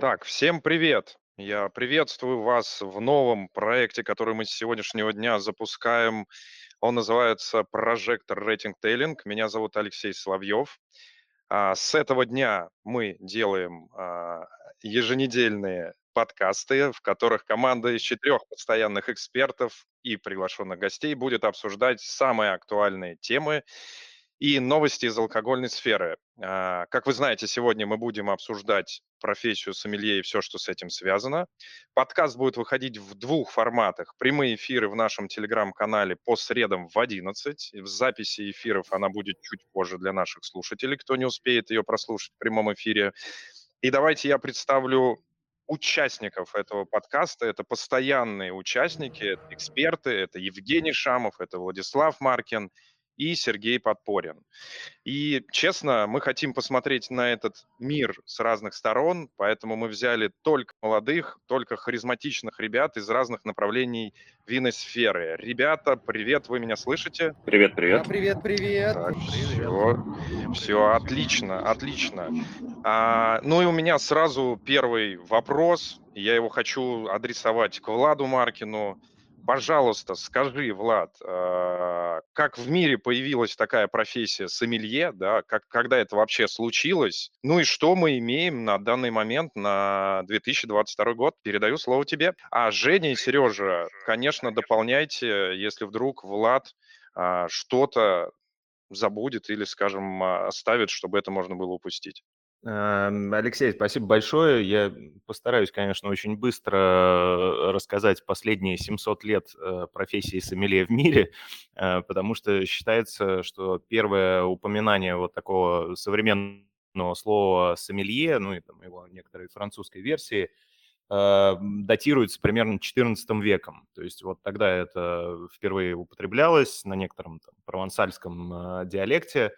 Так, всем привет! Я приветствую вас в новом проекте, который мы с сегодняшнего дня запускаем. Он называется Прожектор Рейтинг Тейлинг. Меня зовут Алексей Соловьев. А, С этого дня мы делаем а, еженедельные подкасты, в которых команда из четырех постоянных экспертов и приглашенных гостей будет обсуждать самые актуальные темы и новости из алкогольной сферы. А, Как вы знаете, сегодня мы будем обсуждать профессию сомелье и все, что с этим связано. Подкаст будет выходить в двух форматах. Прямые эфиры в нашем телеграм-канале по средам в 11. В записи эфиров она будет чуть позже для наших слушателей, кто не успеет ее прослушать в прямом эфире. И давайте я представлю участников этого подкаста. Это постоянные участники, это эксперты, это Евгений Шамов, это Владислав Маркин – и Сергей Подпорин. И, честно, мы хотим посмотреть на этот мир с разных сторон, поэтому мы взяли только молодых, только харизматичных ребят из разных направлений винной сферы. Ребята, привет, вы меня слышите? Привет, привет. Да, привет, привет. Так, все, все, отлично, отлично. А, ну и у меня сразу первый вопрос. Я его хочу адресовать к Владу Маркину. Пожалуйста, скажи, Влад, а, как в мире появилась такая профессия сомелье, да, как, когда это вообще случилось, ну и что мы имеем на данный момент, на 2022 год? Передаю слово тебе. А Женя и Сережа, конечно, дополняйте, если вдруг Влад а, что-то забудет или, скажем, а, оставит, чтобы это можно было упустить. Эм, Алексей, спасибо большое. Я постараюсь, конечно, очень быстро э, рассказать последние 700 лет э, профессии сомелье в мире, э, потому что считается, что первое упоминание вот такого современного слова сомелье, ну и там его некоторой французской версии, датируется примерно 14 веком. То есть вот тогда это впервые употреблялось на некотором там, провансальском диалекте.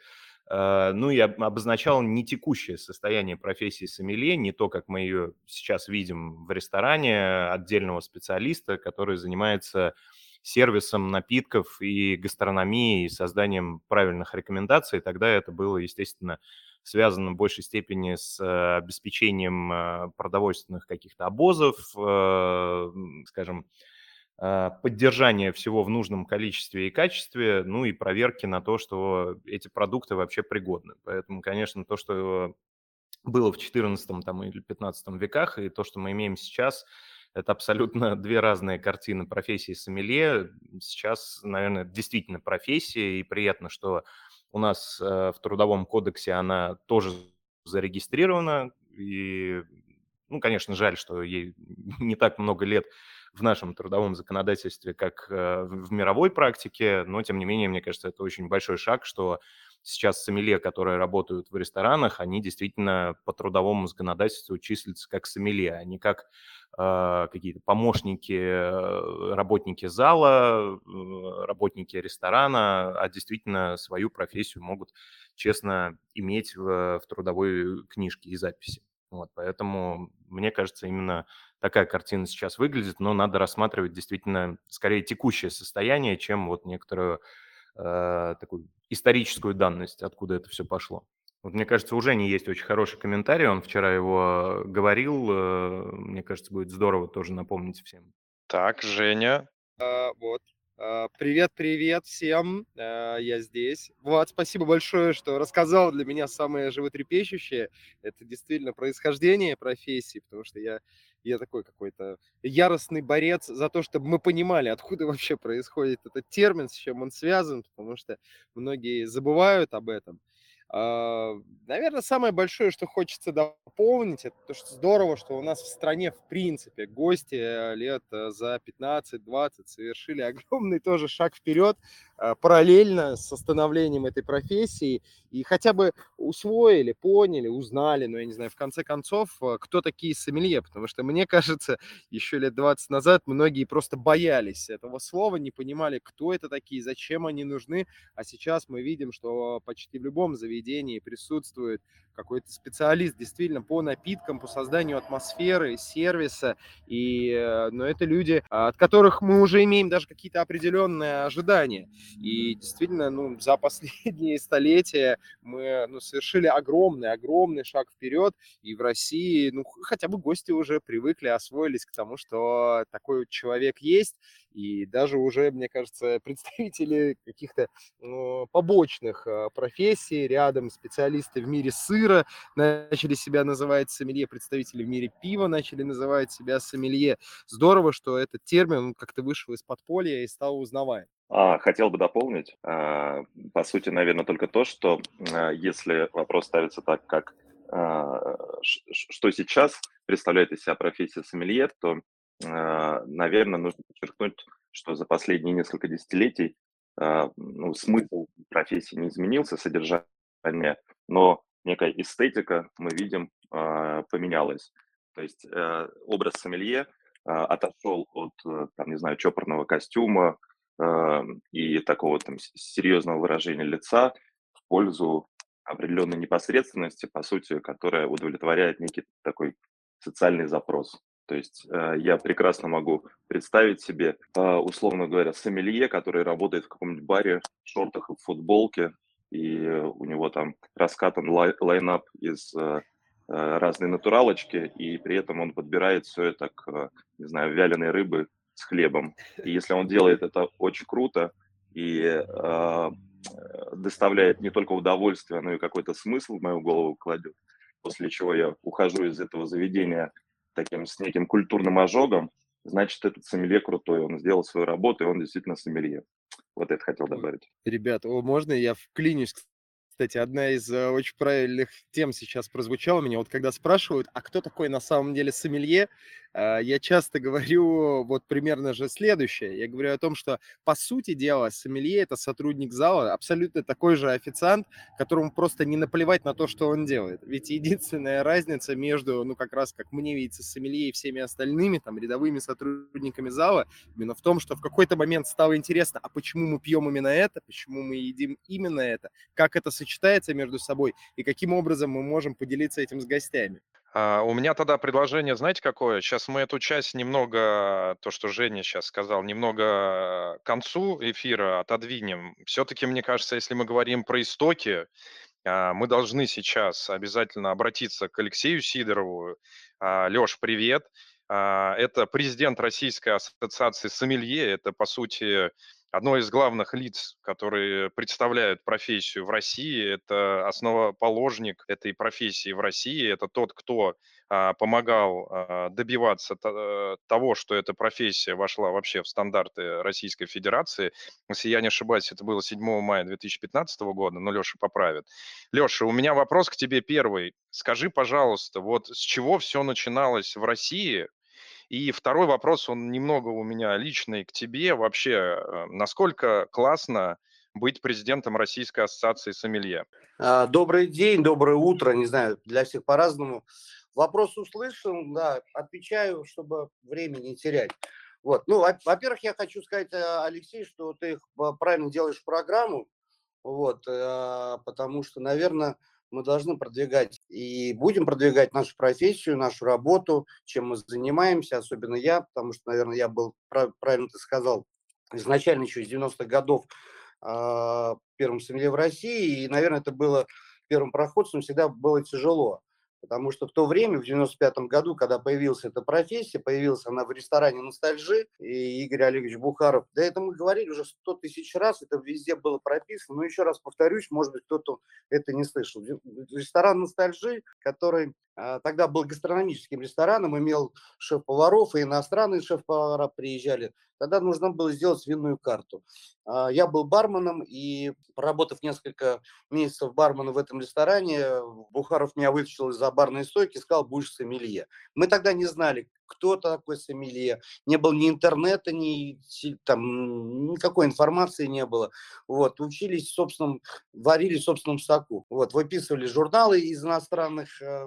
Э, ну, я обозначал не текущее состояние профессии сомелье, не то, как мы ее сейчас видим в ресторане, отдельного специалиста, который занимается сервисом напитков и гастрономией, и созданием правильных рекомендаций. Тогда это было, естественно, связано в большей степени с э, обеспечением э, продовольственных каких-то обозов, скажем, поддержания всего в нужном количестве и качестве, ну и проверки на то, что эти продукты вообще пригодны. Поэтому, конечно, то, что было в 14 там, или 15 веках, и то, что мы имеем сейчас, это абсолютно две разные картины профессии сомелье. Сейчас, наверное, действительно профессия, и приятно, что у нас э, в Трудовом кодексе она тоже зарегистрирована. И, ну, конечно, жаль, что ей не так много лет в нашем трудовом законодательстве, как э, в мировой практике, но, тем не менее, мне кажется, это очень большой шаг, что сейчас сомелье, которые работают в ресторанах, они действительно по трудовому законодательству числятся как сомелье, а не как э, какие-то помощники, э, работники зала, работники ресторана, а действительно свою профессию могут честно иметь в, в трудовой книжке и записи. Вот, поэтому, мне кажется, именно такая картина сейчас выглядит, но надо рассматривать действительно скорее текущее состояние, чем вот некоторую э, такую историческую данность, откуда это все пошло. Вот мне кажется, у Жени есть очень хороший комментарий, он вчера его говорил, э, мне кажется, будет здорово тоже напомнить всем. Так, Женя. А, вот. А, Привет, привет всем, А, я здесь. Влад, спасибо большое, что рассказал для меня самое животрепещущее. Это действительно происхождение профессии, потому что я, я такой какой-то яростный борец за то, чтобы мы понимали, откуда вообще происходит этот термин, с чем он связан, потому что многие забывают об этом. А, Наверное, самое большое, что хочется дополнить, это то, что здорово, что у нас в стране, в принципе, гости э, лет э, за 15-20 совершили огромный тоже шаг вперед параллельно с становлением этой профессии и хотя бы усвоили, поняли, узнали, ну, я не знаю, в конце концов, кто такие сомелье, потому что, мне кажется, еще лет 20 назад многие просто боялись этого слова, не понимали, кто это такие, зачем они нужны, а сейчас мы видим, что почти в любом заведении присутствует какой-то специалист действительно по напиткам, по созданию атмосферы, сервиса. И, но это люди, от которых мы уже имеем даже какие-то определенные ожидания. И действительно, ну, за последние столетия мы ну, совершили огромный, огромный шаг вперед. И в России, ну, хотя бы гости уже привыкли, освоились к тому, что такой человек есть. И даже уже, мне кажется, представители каких-то ну, побочных а, профессий рядом, специалисты в мире сыра начали себя называть сомелье, представители в мире пива начали называть себя сомелье. Здорово, что этот термин как-то вышел из подполья и стал узнаваем. А, хотел бы дополнить, а, по сути, наверное, только то, что а, если вопрос ставится так, как что сейчас представляет из себя профессия сомелье, то наверное, нужно подчеркнуть, что за последние несколько десятилетий ну, смысл профессии не изменился, содержание, но некая эстетика, мы видим, поменялась. То есть э, образ сомелье отошел от, э, там, не знаю, чопорного костюма и такого там серьезного выражения лица в пользу определенной непосредственности, по сути, которая удовлетворяет некий такой социальный запрос. То есть э, я прекрасно могу представить себе, э, условно говоря, сомелье, который работает в каком-нибудь баре, в шортах и в футболке, и у него там раскатан лай- лайнап из э, разной натуралочки, и при этом он подбирает все это к, не знаю, вяленой рыбы с хлебом. И если он делает это очень круто и э, доставляет не только удовольствие, но и какой-то смысл в мою голову кладет, после чего я ухожу из этого заведения таким с неким культурным ожогом, значит, этот сомелье крутой, он сделал свою работу, и он действительно сомелье. Вот это хотел добавить. Ребят, можно я вклинюсь, кстати, одна из э, очень правильных тем сейчас прозвучала меня. Вот когда спрашивают, а кто такой на самом деле сомелье, э, я часто говорю вот примерно же следующее. Я говорю о том, что по сути дела сомелье – это сотрудник зала, абсолютно такой же официант, которому просто не наплевать на то, что он делает. Ведь единственная разница между, ну как раз как мне видится, сомелье и всеми остальными, там, рядовыми сотрудниками зала, именно в том, что в какой-то момент стало интересно, а почему мы пьем именно это, почему мы едим именно это, как это сочетается между собой и каким образом мы можем поделиться этим с гостями. А, у меня тогда предложение, знаете, какое? Сейчас мы эту часть немного, то, что Женя сейчас сказал, немного к концу эфира отодвинем. Все-таки, мне кажется, если мы говорим про истоки, а, мы должны сейчас обязательно обратиться к Алексею Сидорову. А, Леш, привет. Это президент Российской ассоциации сомелье. Это, по сути, одно из главных лиц, которые представляют профессию в России, это основоположник этой профессии в России, это тот, кто а, помогал а, добиваться того, что эта профессия вошла вообще в стандарты Российской Федерации. Если я не ошибаюсь, это было 7 мая 2015 года, но Леша поправит. Леша, у меня вопрос к тебе первый. Скажи, пожалуйста, вот с чего все начиналось в России, и второй вопрос, он немного у меня личный к тебе. Вообще, э, насколько классно быть президентом Российской ассоциации сомелье? А, добрый день, доброе утро, не знаю, для всех по-разному. Вопрос услышан, да, отвечаю, чтобы время не терять. Вот, ну, во-первых, я хочу сказать, э, Алексей, что ты правильно делаешь программу, вот, э, потому что, наверное, мы должны продвигать и будем продвигать нашу профессию, нашу работу, чем мы занимаемся, особенно я, потому что, наверное, я был, правильно ты сказал, изначально еще из 90-х годов э, первым сомелье в России, и, наверное, это было первым проходцем, всегда было тяжело. Потому что в то время, в 95 году, когда появилась эта профессия, появилась она в ресторане «Ностальжи», и Игорь Олегович Бухаров, да это мы говорили уже сто тысяч раз, это везде было прописано, но еще раз повторюсь, может быть, кто-то это не слышал. Ресторан «Ностальжи», который а, тогда был гастрономическим рестораном, имел шеф-поваров, и иностранные шеф-повара приезжали. Тогда нужно было сделать винную карту. А, я был барменом, и проработав несколько месяцев бармена в этом ресторане, Бухаров меня вытащил из-за барной стойки и сказал, будешь сомелье. Мы тогда не знали, кто такой сомелье, не было ни интернета, ни там, никакой информации не было. Вот, учились в собственном, варили в собственном соку. Вот, выписывали журналы из иностранных, э,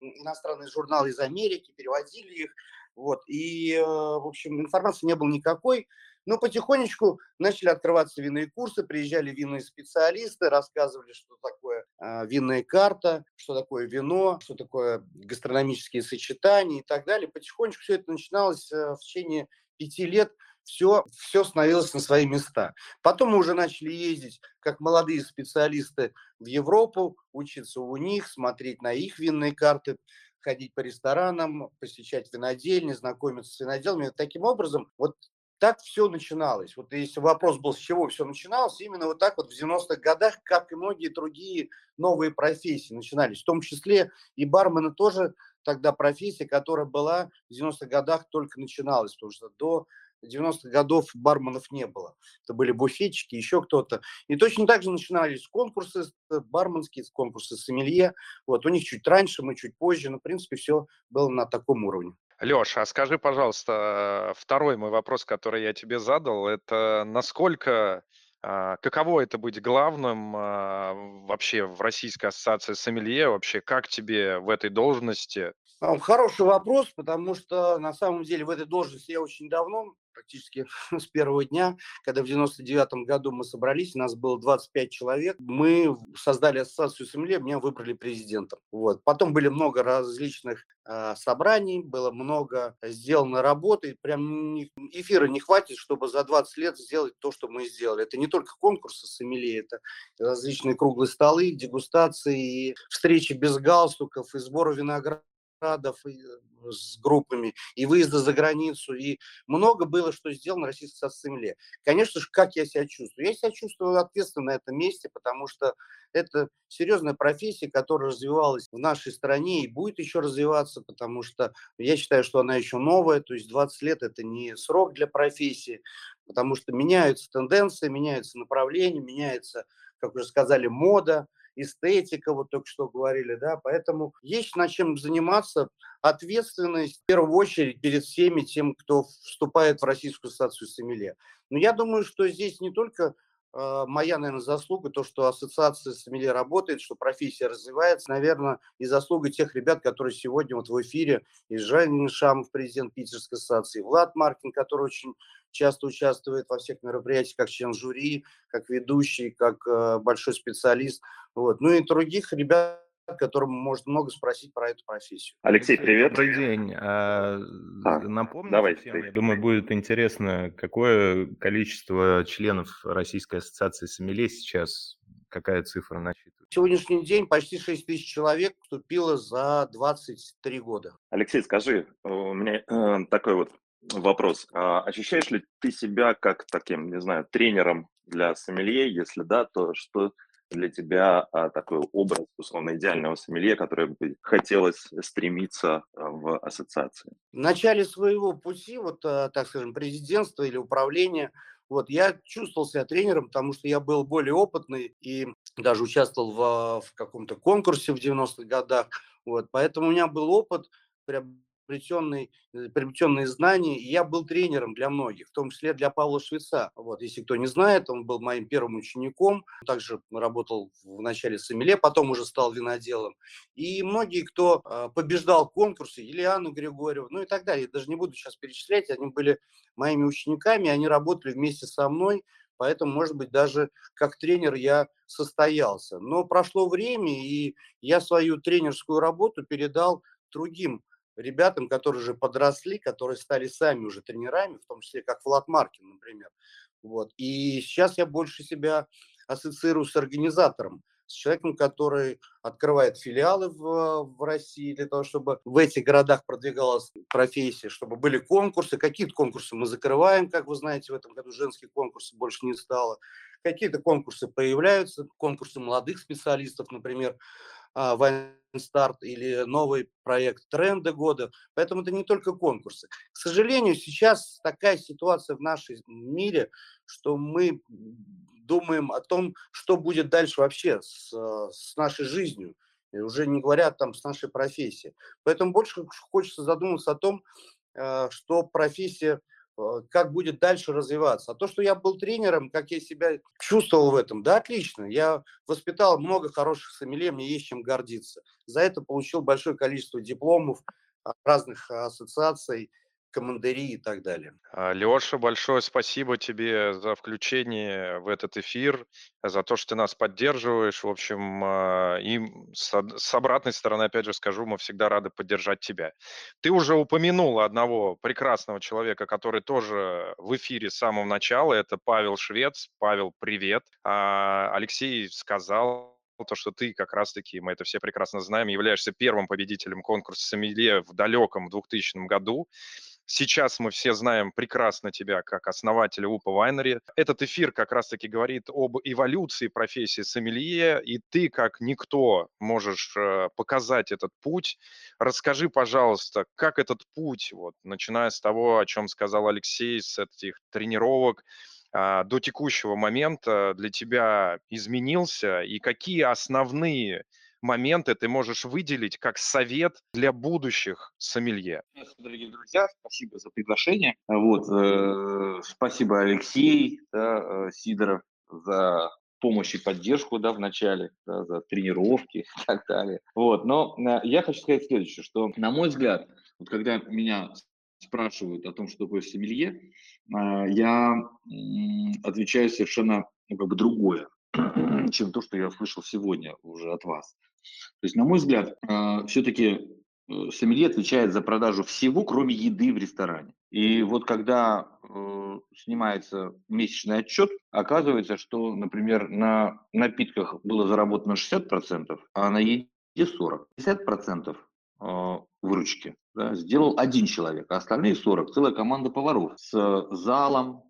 иностранные журналы из Америки, переводили их. Вот, и, э, в общем, информации не было никакой. Но потихонечку начали открываться винные курсы, приезжали винные специалисты, рассказывали, что такое э, винная карта, что такое вино, что такое гастрономические сочетания и так далее. Потихонечку все это начиналось э, в течение пяти лет. все, все становилось на свои места. Потом мы уже начали ездить как молодые специалисты в Европу, учиться у них, смотреть на их винные карты, ходить по ресторанам, посещать винодельни, знакомиться с виноделами. Таким образом, вот так все начиналось. Вот если вопрос был, с чего все начиналось, именно вот так вот в 90-х годах, как и многие другие новые профессии начинались. В том числе и бармены тоже тогда профессия, которая была в 90-х годах только начиналась, потому что до 90-х годов барменов не было. Это были буфетчики, еще кто-то. И точно так же начинались конкурсы э, барменские, конкурсы сомелье. Вот, у них чуть раньше, мы чуть позже, но, в принципе, все было на таком уровне. Леша, а скажи, пожалуйста, второй мой вопрос, который я тебе задал, это насколько, а, каково это быть главным а, вообще в Российской ассоциации сомелье, вообще как тебе в этой должности? Хороший вопрос, потому что на самом деле в этой должности я очень давно, практически с первого дня, когда в 99 году мы собрались, нас было 25 человек, мы создали ассоциацию Сомелье, меня выбрали президентом. Вот. Потом были много различных э, собраний, было много сделано работы, прям не, эфира не хватит, чтобы за 20 лет сделать то, что мы сделали. Это не только конкурсы Сомелье, это различные круглые столы, дегустации, встречи без галстуков и сборы винограда парадов э, с группами, и выезда за границу, и много было, что сделано Российской Ассамблее. Конечно же, как я себя чувствую? Я себя чувствую ответственно на этом месте, потому что это серьезная профессия, которая развивалась в нашей стране и будет еще развиваться, потому что я считаю, что она еще новая, то есть 20 лет – это не срок для профессии, потому что меняются тенденции, меняются направления, меняется, как уже сказали, мода – эстетика, вот только что говорили, да, поэтому есть над чем заниматься. Ответственность в первую очередь перед всеми тем, кто вступает в Российскую ассоциацию Сомелье. Но я думаю, что здесь не только моя, наверное, заслуга, то, что ассоциация Сомелье работает, что профессия развивается, наверное, и заслуга тех ребят, которые сегодня вот в эфире, и Жанин Шамов, президент Питерской ассоциации, Влад Маркин, который очень часто участвует во всех мероприятиях как член жюри, как ведущий, как э, большой специалист. Вот. Ну и других ребят, которым может много спросить про эту профессию. Алексей, привет. Добрый день. А, а, напомню, давай, всем, я думаю, будет интересно, какое количество членов Российской ассоциации сомелье сейчас, какая цифра насчитывает? Сегодняшний день почти 6 тысяч человек вступило за 23 года. Алексей, скажи, у меня э, такой вот вопрос. А ощущаешь ли ты себя как таким, не знаю, тренером для сомелье? Если да, то что для тебя а, такой образ, условно, идеального сомелье, который бы хотелось стремиться а, в ассоциации? В начале своего пути, вот, а, так скажем, президентства или управления, вот, я чувствовал себя тренером, потому что я был более опытный и даже участвовал в, в каком-то конкурсе в 90-х годах. Вот, поэтому у меня был опыт приобретенные, э, приобретенные знания. И я был тренером для многих, в том числе для Павла Швеца. Вот, если кто не знает, он был моим первым учеником. Также работал в начале Сомеле, потом уже стал виноделом. И многие, кто а, побеждал конкурсы, Елиану Григорьеву, ну и так далее, я даже не буду сейчас перечислять, они были моими учениками, они работали вместе со мной, поэтому, может быть, даже как тренер я состоялся. Но прошло время, и я свою тренерскую работу передал другим ребятам, которые уже подросли, которые стали сами уже тренерами, в том числе как Влад Маркин, например. Вот. И сейчас я больше себя ассоциирую с организатором, с человеком, который открывает филиалы в, в России для того, чтобы в этих городах продвигалась профессия, чтобы были конкурсы. Какие-то конкурсы мы закрываем, как вы знаете, в этом году женских конкурсов больше не стало. Какие-то конкурсы появляются, конкурсы молодых специалистов, например, Вайнстарт или новый проект тренды года. Поэтому это не только конкурсы. К сожалению, сейчас такая ситуация в нашем мире, что мы думаем о том, что будет дальше вообще с, с нашей жизнью. И уже не говоря там с нашей профессией. Поэтому больше хочется задуматься о том, э, что профессия Э, как будет дальше развиваться. А то, что я был тренером, как я себя чувствовал в этом, да, отлично. Я воспитал много хороших сомелье, мне есть чем гордиться. За это получил большое количество дипломов разных ассоциаций, командыри и так далее. А, Леша, большое спасибо тебе за включение в этот эфир, за то, что ты нас поддерживаешь. В общем, а, и с, обратной стороны, опять же скажу, мы всегда рады поддержать тебя. Ты уже упомянул одного прекрасного человека, который тоже в эфире с самого начала. Это Павел Швец. Павел, привет. А, Алексей сказал, то, что ты как раз-таки, мы это все прекрасно знаем, являешься первым победителем конкурса «Сомелье» в далеком 2000 году. Сейчас мы все знаем прекрасно тебя как основателя УПА Вайнери. Этот эфир как раз-таки говорит об эволюции профессии сомелье, и ты, как никто, можешь э, показать этот путь. Расскажи, пожалуйста, как этот путь, вот, начиная с того, о чем сказал Алексей, с этих тренировок, а, до текущего момента для тебя изменился, и какие основные моменты ты можешь выделить как совет для будущих сомелье? Дорогие друзья, спасибо за приглашение. Вот, э, спасибо Алексей да, э, Сидоров за помощь и поддержку да, в начале, да, за тренировки и так далее. Вот, но э, я хочу сказать следующее, что, на мой взгляд, вот когда меня спрашивают о том, что такое сомелье, э, я отвечаю совершенно ну, как бы другое, чем то, что я услышал сегодня уже от вас. То есть, на мой взгляд, э, все-таки э, сомелье отвечает за продажу всего, кроме еды в ресторане. И вот когда э, снимается месячный отчет, оказывается, что, например, на напитках было заработано 60%, а на еде 40%. 50% э, выручки да, сделал один человек, а остальные 40 целая команда поваров с залом,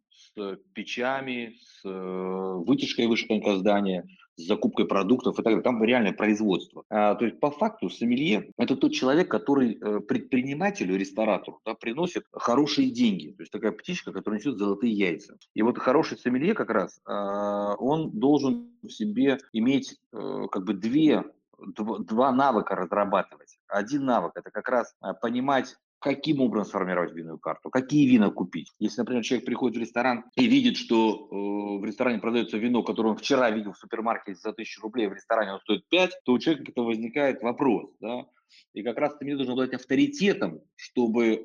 печами, с э, вытяжкой выше тонкого здания, с закупкой продуктов и так далее. Там реальное производство. А, то есть по факту сомелье – это тот человек, который э, предпринимателю, ресторатору да, приносит хорошие деньги. То есть такая птичка, которая несет золотые яйца. И вот хороший сомелье как раз, а, он должен в себе иметь э, как бы две два навыка разрабатывать. Один навык – это как раз понимать каким образом сформировать винную карту, какие вина купить. Если, например, человек приходит в ресторан и видит, что э, в ресторане продается вино, которое он вчера видел в супермаркете за 1000 рублей, в ресторане оно стоит 5, то у человека это возникает вопрос. Да? И как раз ты мне должен быть авторитетом, чтобы э,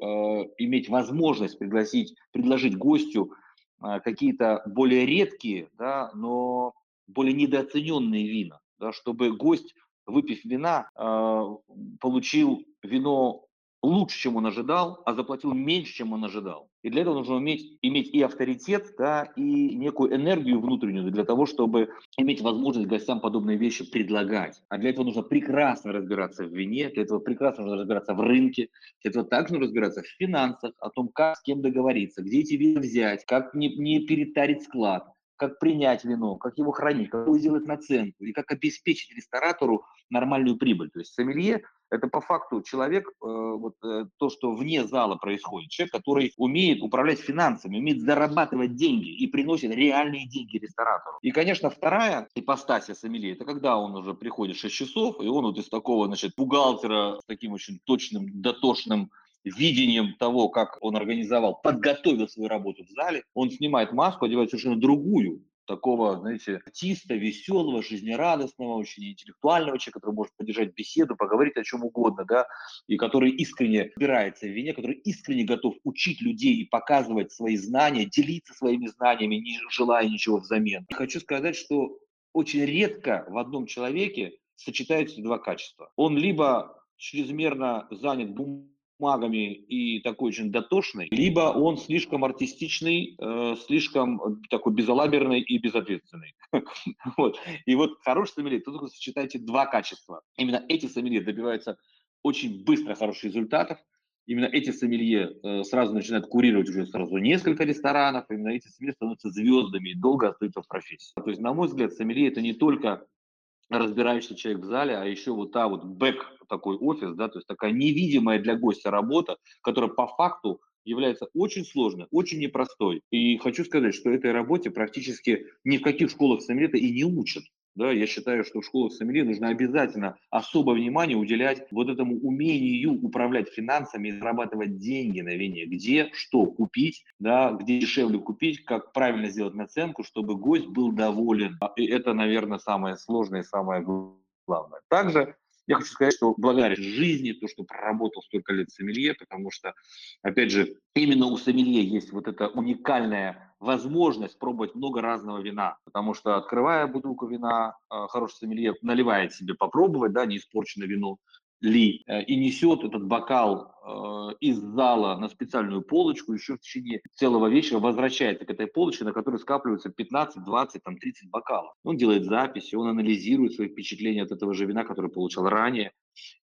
иметь возможность пригласить, предложить гостю э, какие-то более редкие, да, но более недооцененные вина, да, чтобы гость, выпив вина, э, получил вино лучше, чем он ожидал, а заплатил меньше, чем он ожидал. И для этого нужно уметь иметь и авторитет, да, и некую энергию внутреннюю для того, чтобы иметь возможность гостям подобные вещи предлагать. А для этого нужно прекрасно разбираться в вине, для этого прекрасно нужно разбираться в рынке, для этого также нужно разбираться в финансах, о том, как с кем договориться, где эти вина взять, как не, не перетарить склад, как принять вино, как его хранить, как его сделать наценку и как обеспечить ресторатору нормальную прибыль. То есть сомелье – это по факту человек, э, вот э, то, что вне зала происходит, человек, который умеет управлять финансами, умеет зарабатывать деньги и приносит реальные деньги ресторатору. И, конечно, вторая ипостасия сомелье – это когда он уже приходит 6 часов, и он вот из такого, значит, бухгалтера с таким очень точным, дотошным видением того, как он организовал, подготовил свою работу в зале, он снимает маску, одевает совершенно другую, такого, знаете, артиста, веселого, жизнерадостного, очень интеллектуального человека, который может поддержать беседу, поговорить о чем угодно, да, и который искренне убирается в вине, который искренне готов учить людей и показывать свои знания, делиться своими знаниями, не желая ничего взамен. И хочу сказать, что очень редко в одном человеке сочетаются два качества. Он либо чрезмерно занят бумагой, магами и такой очень дотошный, либо он слишком артистичный, э, слишком э, такой безалаберный и безответственный. вот. И вот хороший сомелье, тут вы сочетаете два качества. Именно эти сомелье добиваются очень быстро хороших результатов, именно эти сомелье э, сразу начинают курировать уже сразу несколько ресторанов, именно эти сомелье становятся звездами и долго остаются в профессии. То есть, на мой взгляд, сомелье это не только разбирающийся человек в зале, а еще вот та вот бэк такой офис, да, то есть такая невидимая для гостя работа, которая по факту является очень сложной, очень непростой. И хочу сказать, что этой работе практически ни в каких школах сомельета и не учат. Да, я считаю, что в школах сомелье нужно обязательно особое внимание уделять вот этому умению управлять финансами и зарабатывать деньги на вине. Где что купить, да, где дешевле купить, как правильно сделать наценку, чтобы гость был доволен. И это, наверное, самое сложное и самое главное. Также Я хочу сказать, что благодаря жизни, то, что проработал столько лет сомелье, потому что, опять же, именно у сомелье есть вот эта уникальная возможность пробовать много разного вина, потому что открывая бутылку вина, э, хороший сомелье наливает себе попробовать, да, неиспорченное вино, ли э, и несет этот бокал э, из зала на специальную полочку, еще в течение целого вечера возвращается к этой полочке, на которой скапливаются 15, 20, там 30 бокалов. Он делает записи, он анализирует свои впечатления от этого же вина, которое получал ранее,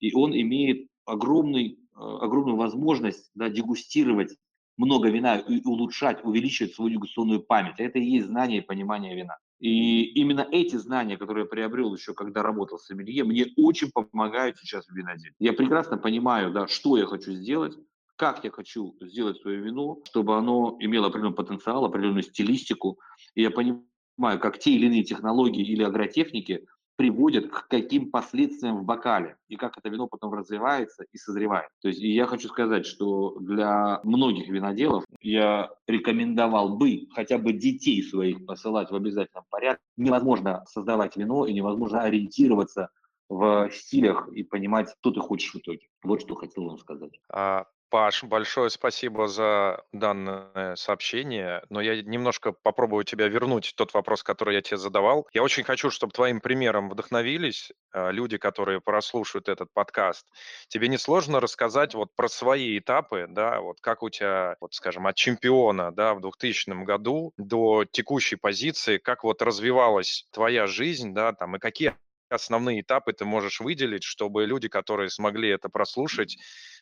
и он имеет огромный, э, огромную возможность да, дегустировать много вина и улучшать, увеличивать свою дегустационную память. Это и есть знание и понимание вина. И именно эти знания, которые я приобрел еще, когда работал в сомелье, мне очень помогают сейчас в виноделии. Я прекрасно понимаю, да, что я хочу сделать, как я хочу сделать свое вино, чтобы оно имело определенный потенциал, определенную стилистику. И я понимаю, как те или иные технологии или агротехники приводит к каким последствиям в бокале и как это вино потом развивается и созревает. То есть я хочу сказать, что для многих виноделов я рекомендовал бы хотя бы детей своих посылать в обязательном порядке. Невозможно создавать вино и невозможно ориентироваться в стилях и понимать, что ты хочешь в итоге. Вот что хотел вам сказать. А, Паш, большое спасибо за данное сообщение, но я немножко попробую тебя вернуть тот вопрос, который я тебе задавал. Я очень хочу, чтобы твоим примером вдохновились а, люди, которые прослушают этот подкаст. Тебе не сложно рассказать вот про свои этапы, да, вот как у тебя, вот скажем, от чемпиона, да, в 2000 году до текущей позиции, как вот развивалась твоя жизнь, да, там, и какие основные этапы ты можешь выделить, чтобы люди, которые смогли это прослушать,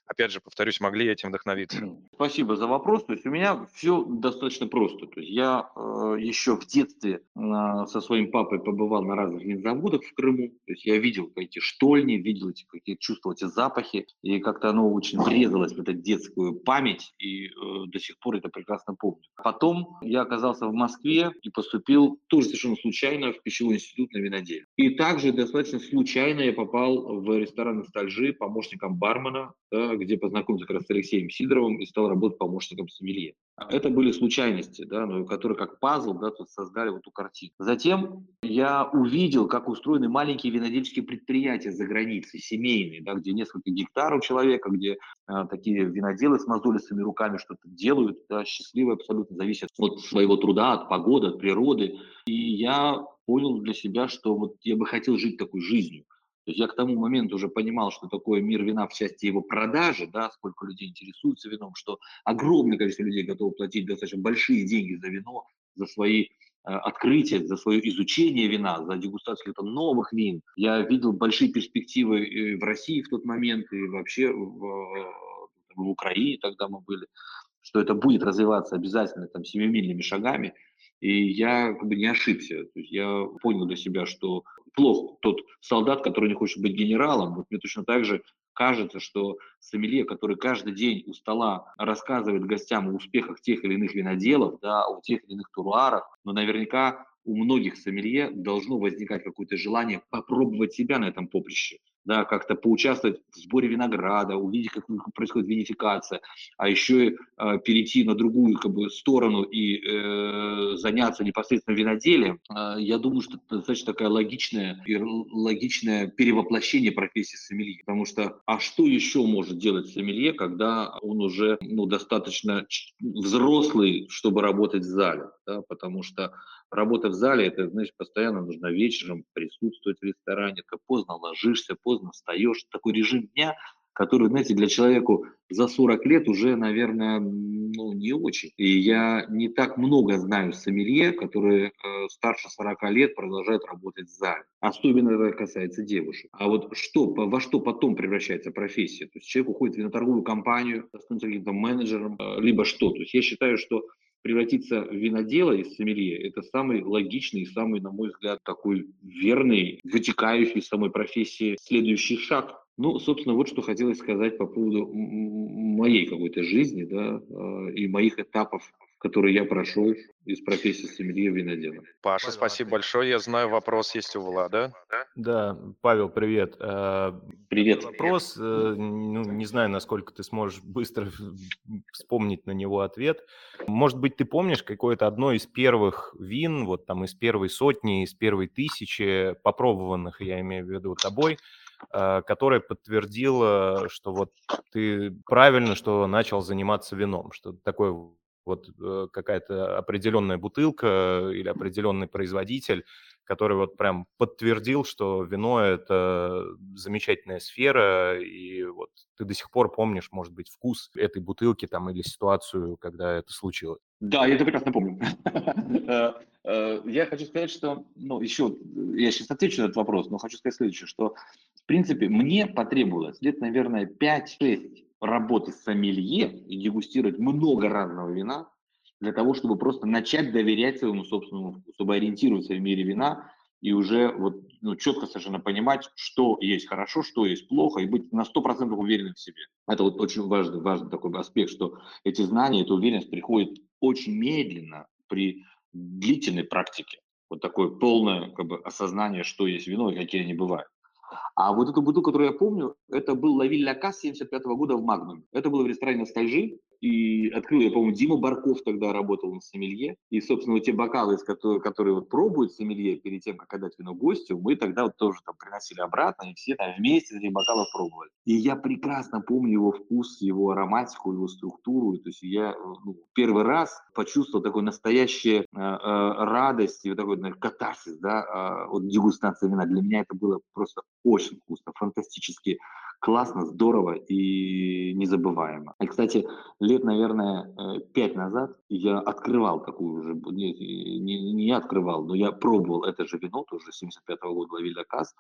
опять же, повторюсь, могли этим вдохновиться? Спасибо за вопрос. То есть у меня все достаточно просто. То есть я э, еще в детстве э, со своим папой побывал на разных винзаводах в Крыму. То есть я видел эти штольни, видел эти какие чувствовал эти запахи. И как-то оно очень врезалось в эту детскую память. И э, до сих пор это прекрасно помню. Потом я оказался в Москве и поступил тоже совершенно случайно в пищевой институт на виноделие. И также достаточно случайно я попал в ресторан «Ностальжи» помощником бармена, где познакомился как раз с Алексеем Сидоровым и стал работать помощником сомелье. Это были случайности, да, но которые как пазл да, тут создали вот эту картину. Затем я увидел, как устроены маленькие винодельческие предприятия за границей, семейные, да, где несколько гектаров человека, где а, такие виноделы с мозолистыми руками что-то делают, да, счастливые абсолютно, зависят от своего труда, от погоды, от природы. И я понял для себя, что вот я бы хотел жить такой жизнью. То есть я к тому моменту уже понимал, что такое мир вина в части его продажи, да, сколько людей интересуются вином, что огромное количество людей готовы платить достаточно большие деньги за вино, за свои э, открытия, за свое изучение вина, за дегустацию там, новых вин. Я видел большие перспективы в России в тот момент и вообще в, в Украине, тогда мы были, что это будет развиваться обязательно там семимильными шагами. И я как бы не ошибся. То есть я понял для себя, что плох тот солдат, который не хочет быть генералом. Вот мне точно так же кажется, что сомелье, который каждый день у стола рассказывает гостям о успехах тех или иных виноделов, да, о тех или иных туруарах, но наверняка у многих сомелье должно возникать какое-то желание попробовать себя на этом поприще да, как-то поучаствовать в сборе винограда, увидеть, как происходит винификация, а еще и э, перейти на другую как бы, сторону и э, заняться непосредственно виноделием, э, я думаю, что это достаточно такая логичная и логичное перевоплощение профессии сомелье. Потому что, а что еще может делать сомелье, когда он уже ну, достаточно взрослый, чтобы работать в зале? Да? Потому что работа в зале, это, значит, постоянно нужно вечером присутствовать в ресторане, ты поздно ложишься, поздно встаешь. Такой режим дня, который, знаете, для человеку за 40 лет уже, наверное, ну, не очень. И я не так много знаю сомелье, которые э, старше 40 лет продолжают работать в зале. Особенно это касается девушек. А вот что, во что потом превращается профессия? То есть человек уходит в виноторговую компанию, становится каким-то менеджером, э, либо что. То есть я считаю, что превратиться в винодела из сомелье – это самый логичный и самый, на мой взгляд, такой верный, вытекающий из самой профессии следующий шаг. Ну, собственно, вот что хотелось сказать по поводу моей какой-то жизни, да, а, и моих этапов который я прошел из профессии сомелье винодела. Паша, спасибо большое. Я знаю, вопрос есть у Влада. Да, Павел, привет. А, привет. Вопрос, э, ну, не знаю, насколько ты сможешь быстро вспомнить на него ответ. Может быть, ты помнишь какое-то одно из первых вин, вот там из первой сотни, из первой тысячи попробованных, я имею в виду тобой, э, которая подтвердила, что вот ты правильно, что начал заниматься вином, что такой вот э, какая-то определенная бутылка или определенный производитель, который вот прям подтвердил, что вино – это замечательная сфера, и вот ты до сих пор помнишь, может быть, вкус этой бутылки там или ситуацию, когда это случилось. Да, я это прекрасно помню. Э, э, я хочу сказать, что, ну, еще, я сейчас отвечу на этот вопрос, но хочу сказать следующее, что, в принципе, мне потребовалось лет, наверное, 5-6 работы с сомелье и дегустировать много разного вина, для того, чтобы просто начать доверять своему собственному вкусу, чтобы ориентироваться в мире вина и уже вот, ну, четко совершенно понимать, что есть хорошо, что есть плохо, и быть на 100% уверенным в себе. Это вот очень важный, важный такой аспект, что эти знания, эта уверенность приходит очень медленно при длительной практике. Вот такое полное как бы, осознание, что есть вино и какие они бывают. А вот эту бутылку, которую я помню, это был Лавиль Лакас 75 -го года в Магнуме. Это было в ресторане «Ностальжи». И открыл я, по-моему, Дима Барков тогда работал на сомелье. И, собственно, вот те бокалы, из которых, которые вот пробуют сомелье перед тем, как отдать вино гостю, мы тогда вот тоже там приносили обратно, и все там вместе этих бокалов пробовали. И я прекрасно помню его вкус, его ароматику, его структуру. То есть я ну, первый раз почувствовал такой настоящую э, э, радость и вот такой наверное, катарсис да, э, от дегустации вина. Для меня это было просто очень вкусно, фантастически классно, здорово и незабываемо. И, кстати, лет, наверное, э, пять назад я открывал такую же, не, не, не открывал, но я пробовал это же вино, тоже 75-го года Лавиль Каз.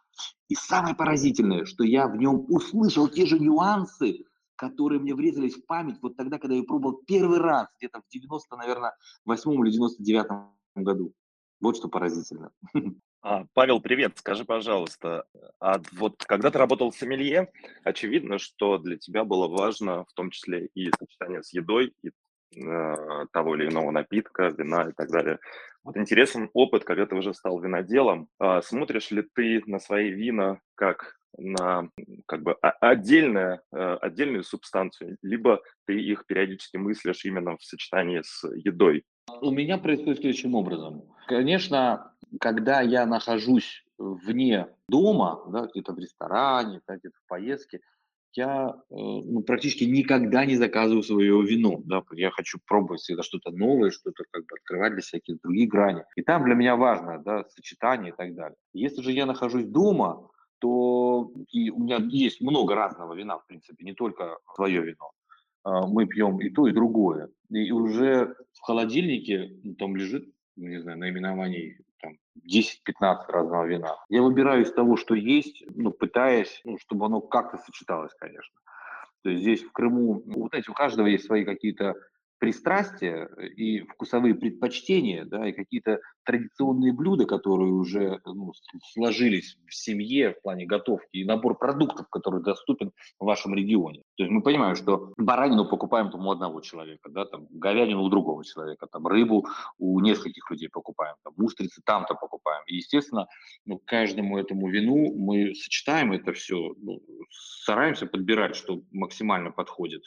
И самое поразительное, что я в нем услышал те же нюансы, которые мне врезались в память вот тогда, когда я пробовал первый раз, где-то в 90, наверное, восьмом или 99 году. Вот что поразительно. А, Павел, привет. Скажи, пожалуйста, а вот когда ты работал в сомелье, очевидно, что для тебя было важно в том числе и сочетание с едой, и э, того или иного напитка, вина и так далее. Вот интересен опыт, когда ты уже стал виноделом. А смотришь ли ты на свои вина как на как бы отдельное, э, отдельную субстанцию, либо ты их периодически мыслишь именно в сочетании с едой? У меня происходит следующим образом. Конечно, когда я нахожусь вне дома, да, где-то в ресторане, да, где-то в поездке, я э, ну, практически никогда не заказываю свое вино. Да, я хочу пробовать всегда что-то новое, что-то как бы открывать для всяких других граней. И там для меня важно да, сочетание и так далее. Если же я нахожусь дома, то и у меня есть много разного вина, в принципе, не только свое вино. А, мы пьем и то, и другое. И уже в холодильнике ну, там лежит, не знаю, наименований там, 10-15 разного вина. Я выбираю из того, что есть, ну, пытаясь, ну, чтобы оно как-то сочеталось, конечно. То есть здесь в Крыму, ну, вот знаете, у каждого есть свои какие-то пристрастия и вкусовые предпочтения, да, и какие-то традиционные блюда, которые уже ну, сложились в семье в плане готовки, и набор продуктов, который доступен в вашем регионе. То есть мы понимаем, что баранину покупаем там у одного человека, да, там говядину у другого человека, там рыбу у нескольких людей покупаем, там устрицы там-то покупаем. И, естественно, ну, каждому этому вину мы сочетаем это все, ну, стараемся подбирать, что максимально подходит.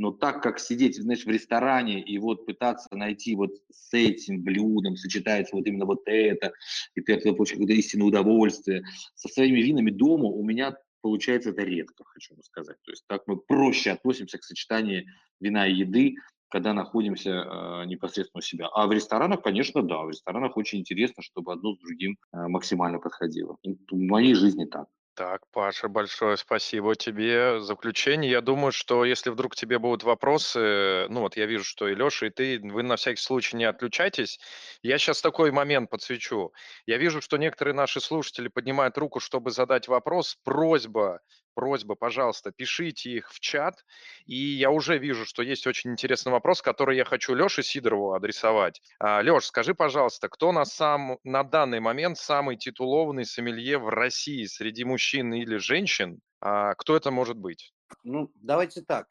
Но так как сидеть, знаешь, в ресторане и вот пытаться найти вот с этим блюдом сочетается вот именно вот это, и ты от получаешь какое-то истинное удовольствие. Со своими винами дома у меня получается это редко, хочу вам сказать. То есть так мы проще относимся к сочетанию вина и еды, когда находимся э, непосредственно у себя. А в ресторанах, конечно, да, в ресторанах очень интересно, чтобы одно с другим э, максимально подходило. В моей жизни так. Так, Паша, большое спасибо тебе за включение. Я думаю, что если вдруг тебе будут вопросы, ну вот я вижу, что и Леша, и ты, вы на всякий случай не отключайтесь. Я сейчас такой момент подсвечу. Я вижу, что некоторые наши слушатели поднимают руку, чтобы задать вопрос. Просьба просьба, пожалуйста, пишите их в чат. И я уже вижу, что есть очень интересный вопрос, который я хочу Леше Сидорову адресовать. А, Леш, скажи, пожалуйста, кто на, сам, на данный момент самый титулованный сомелье в России среди мужчин или женщин? А, кто это может быть? Ну, давайте так.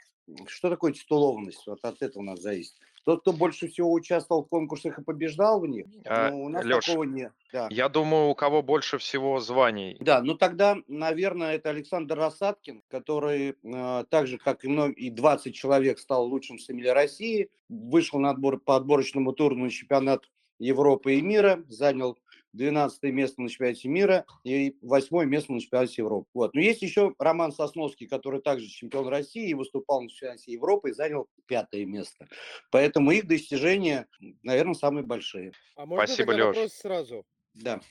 Что такое титулованность? Вот от этого у нас зависит. Тот, кто больше всего участвовал в конкурсах и побеждал в них, а, ну, у нас Леш, такого нет. Да. Я думаю, у кого больше всего званий. Да, ну тогда, наверное, это Александр Рассадкин, который э, так же, как и, мной, и 20 человек, стал лучшим сомелье России, вышел на отбор, по отборочному туру на чемпионат Европы и мира, занял 12 место на чемпионате мира и 8 место на чемпионате Европы. Вот. Но есть еще Роман Сосновский, который также чемпион России и выступал на чемпионате Европы и занял пятое место. Поэтому их достижения, наверное, самые большие. А можно Спасибо, Леш. сразу? Да.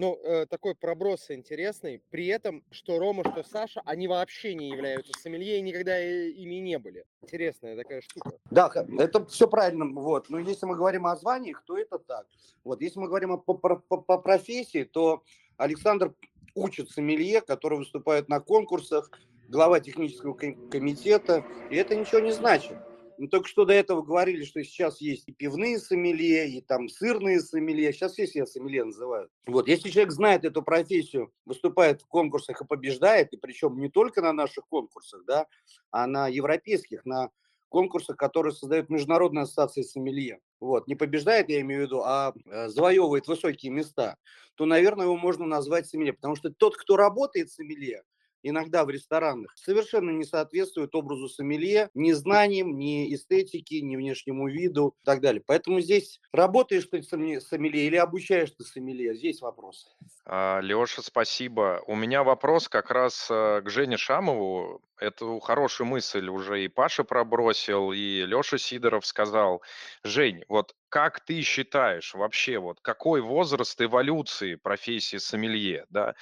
Ну, э, такой проброс интересный. При этом, что Рома, что Саша, они вообще не являются сомелье и никогда ими не были. Интересная такая штука. Да, это все правильно. Вот. Но если мы говорим о званиях, то это так. Вот. Если мы говорим о, по, по- по- профессии, то Александр учит сомелье, который выступает на конкурсах, глава технического ком- комитета, и это ничего не значит. Мы только что до этого говорили, что сейчас есть и пивные сомелье, и там сырные сомелье. Сейчас все себя сомелье называют. Вот, если человек знает эту профессию, выступает в конкурсах и побеждает, и причем не только на наших конкурсах, да, а на европейских, на конкурсах, которые создает Международная ассоциация сомелье. Вот, не побеждает, я имею в виду, а э, завоевывает высокие места, то, наверное, его можно назвать сомелье. Потому что тот, кто работает сомелье, иногда в ресторанах, совершенно не соответствует образу сомелье ни знаниям, ни эстетике, ни внешнему виду и так далее. Поэтому здесь работаешь ты соме- сомелье или обучаешь ты сомелье, здесь вопрос. Леша, спасибо. У меня вопрос как раз э, к Жене Шамову. Эту хорошую мысль уже и Паша пробросил, и Леша Сидоров сказал. Жень, вот как ты считаешь вообще, вот какой возраст эволюции профессии сомелье, да?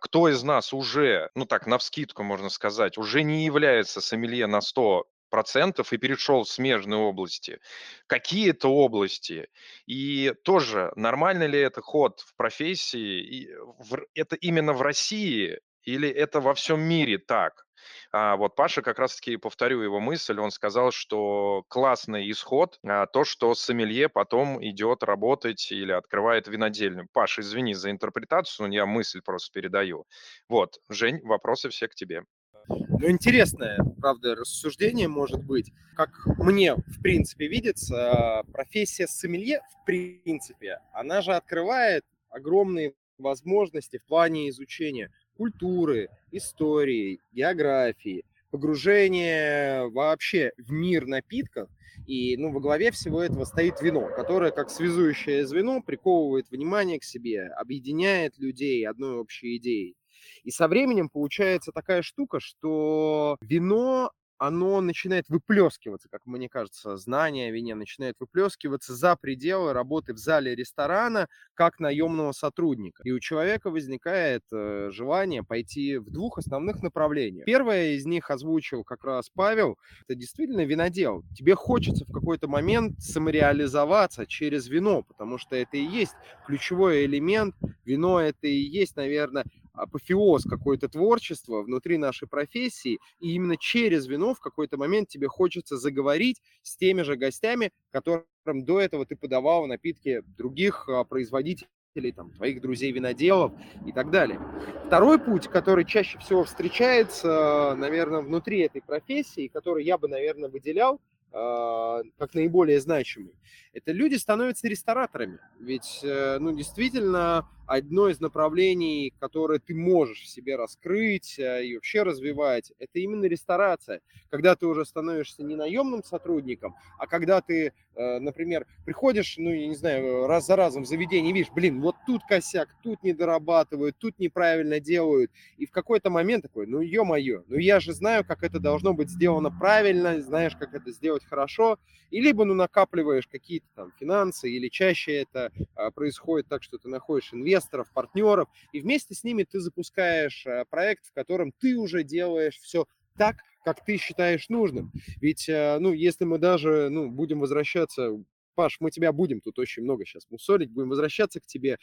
Кто из нас уже, ну так, навскидку можно сказать, уже не является сомелье на 100 процентов и перешел в смежные области, какие-то области. И тоже, нормально ли это ход в профессии? И в- это именно в России или это во всем мире так? А вот Паша как раз-таки, повторю его мысль, он сказал, что классный исход, а, то, что сомелье потом идет работать или открывает винодельню. Паша, извини за интерпретацию, но я мысль просто передаю. Вот, Жень, вопросы все к тебе. Ну, интересное, правда, рассуждение может быть. Как мне, в принципе, видится, профессия сомелье, в принципе, она же открывает огромные возможности в плане изучения культуры, истории, географии, погружения вообще в мир напитков. И ну, во главе всего этого стоит вино, которое как связующее звено приковывает внимание к себе, объединяет людей одной общей идеей. И со временем получается такая штука, что вино, оно начинает выплескиваться, как мне кажется, знание о вине начинает выплескиваться за пределы работы в зале ресторана как наемного сотрудника. И у человека возникает э, желание пойти в двух основных направлениях. Первое из них озвучил как раз Павел. Это действительно винодел. Тебе хочется в какой-то момент самореализоваться через вино, потому что это и есть ключевой элемент. Вино это и есть, наверное, апофеоз какое-то творчество внутри нашей профессии, и именно через вино в какой-то момент тебе хочется заговорить с теми же гостями, которым до этого ты подавал напитки других а, производителей, там, твоих друзей-виноделов и так далее. Второй путь, который чаще всего встречается, наверное, внутри этой профессии, который я бы, наверное, выделял, а, как наиболее значимый, это люди становятся рестораторами. Ведь, э, ну, действительно, одно из направлений, которое ты можешь в себе раскрыть э, и вообще развивать, это именно ресторация. Когда ты уже становишься не наемным сотрудником, а когда ты, э, например, приходишь, ну, я не знаю, раз за разом в заведение, видишь, блин, вот тут косяк, тут не дорабатывают, тут неправильно делают. И в какой-то момент такой, ну, ё-моё, ну, я же знаю, как это должно быть сделано правильно, знаешь, как это сделать хорошо. И либо, ну, накапливаешь какие-то там финансы, или чаще это а, происходит так, что ты находишь инвесторов, партнеров, и вместе с ними ты запускаешь а, проект, в котором ты уже делаешь все так, как ты считаешь нужным. Ведь, а, ну, если мы даже, ну, будем возвращаться, Паш, мы тебя будем тут очень много сейчас мусолить, будем возвращаться к тебе,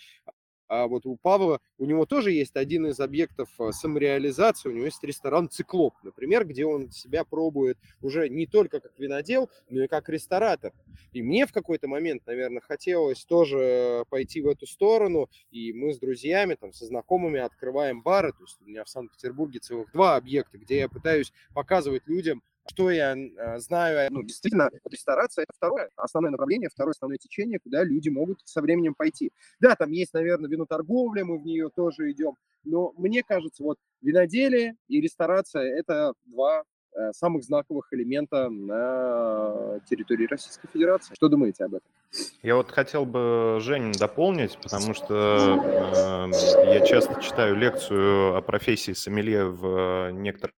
а вот у Павла, у него тоже есть один из объектов а, самореализации, у него есть ресторан «Циклоп», например, где он себя пробует уже не только как винодел, но и как ресторатор. И мне в какой-то момент, наверное, хотелось тоже пойти в эту сторону, и мы с друзьями, там, со знакомыми открываем бары, то есть у меня в Санкт-Петербурге целых два объекта, где я пытаюсь показывать людям, что я э, знаю. Ну, действительно, вот ресторация – это второе основное направление, второе основное течение, куда люди могут со временем пойти. Да, там есть, наверное, виноторговля, мы в нее тоже идем, но мне кажется, вот виноделие и ресторация – это два э, самых знаковых элемента на территории Российской Федерации. Что думаете об этом? Я вот хотел бы Женю дополнить, потому что э, я часто читаю лекцию о профессии сомелье в некоторых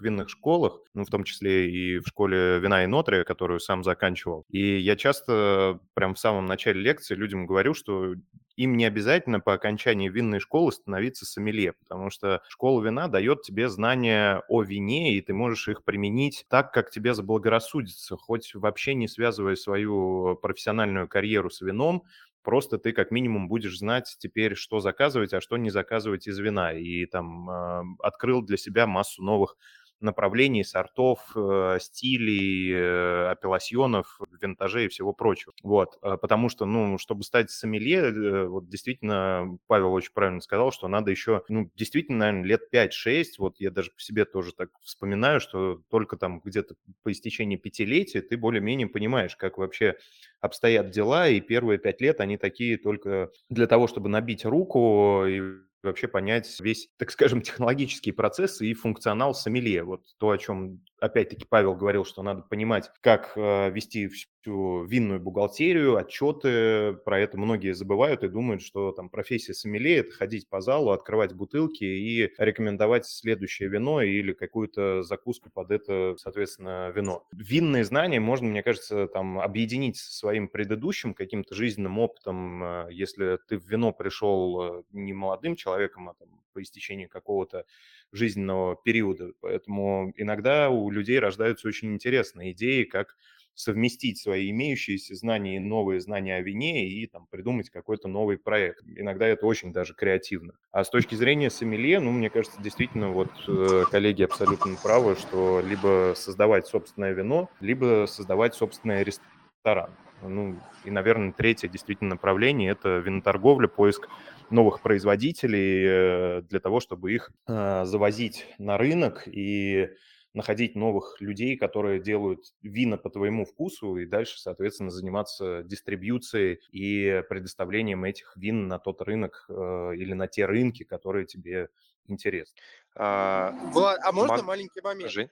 винных школах, ну, в том числе и в школе вина и нотри, которую сам заканчивал. И я часто прям в самом начале лекции людям говорю, что им не обязательно по окончании винной школы становиться сомелье, потому что школа вина дает тебе знания о вине, и ты можешь их применить так, как тебе заблагорассудится, хоть вообще не связывая свою профессиональную карьеру с вином, Просто ты как минимум будешь знать теперь, что заказывать, а что не заказывать из вина. И там э, открыл для себя массу новых направлений, сортов, э, стилей, э, апелласьонов, винтажей и всего прочего. Вот, э, потому что, ну, чтобы стать сомелье, вот действительно, Павел очень правильно сказал, что надо еще, ну, действительно, наверное, лет 5-6, вот я даже по себе тоже так вспоминаю, что только там где-то по истечении пятилетия ты более-менее понимаешь, как вообще обстоят дела, и первые пять лет они такие только для того, чтобы набить руку и вообще понять весь, так скажем, технологический процесс и функционал сомелье. Вот то, о чем, опять-таки, Павел говорил, что надо понимать, как э, вести всю винную бухгалтерию, отчеты. Про это многие забывают и думают, что там профессия сомелье – это ходить по залу, открывать бутылки и рекомендовать следующее вино или какую-то закуску под это, соответственно, вино. Винные знания можно, мне кажется, там объединить со своим предыдущим каким-то жизненным опытом. Э, если ты в вино пришел э, не молодым человеком, а, там, по истечении какого-то жизненного периода. Поэтому иногда у людей рождаются очень интересные идеи, как совместить свои имеющиеся знания и новые знания о вине и там, придумать какой-то новый проект. Иногда это очень даже креативно. А с точки зрения сомелье, ну, мне кажется, действительно, вот э, коллеги абсолютно правы, что либо создавать собственное вино, либо создавать собственный ресторан. Ну, и, наверное, третье действительно направление – это виноторговля, поиск новых производителей э, для того, чтобы их э, завозить на рынок и находить новых людей, которые делают вина по твоему вкусу, и дальше, соответственно, заниматься дистрибьюцией и предоставлением этих вин на тот рынок э, или на те рынки, которые тебе интересны. А, Влад, а можно Мак... маленький момент? Жень?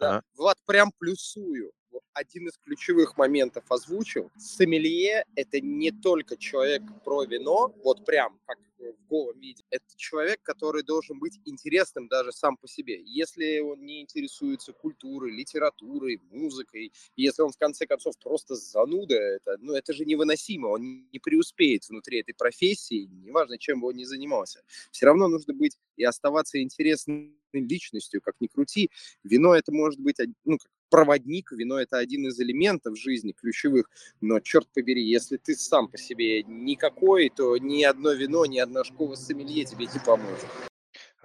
Да. Влад, прям плюсую один из ключевых моментов озвучил. Сомелье – это не только человек про вино, вот прям как в голом виде. Это человек, который должен быть интересным даже сам по себе. Если он не интересуется культурой, литературой, музыкой, если он в конце концов просто зануда, это, ну, это же невыносимо. Он не преуспеет внутри этой профессии, неважно, чем бы он ни занимался. Все равно нужно быть и оставаться интересным личностью, как ни крути. Вино это может быть, ну, проводник, вино это один из элементов жизни ключевых, но черт побери, если ты сам по себе никакой, то ни одно вино, ни одна школа сомелье тебе не поможет.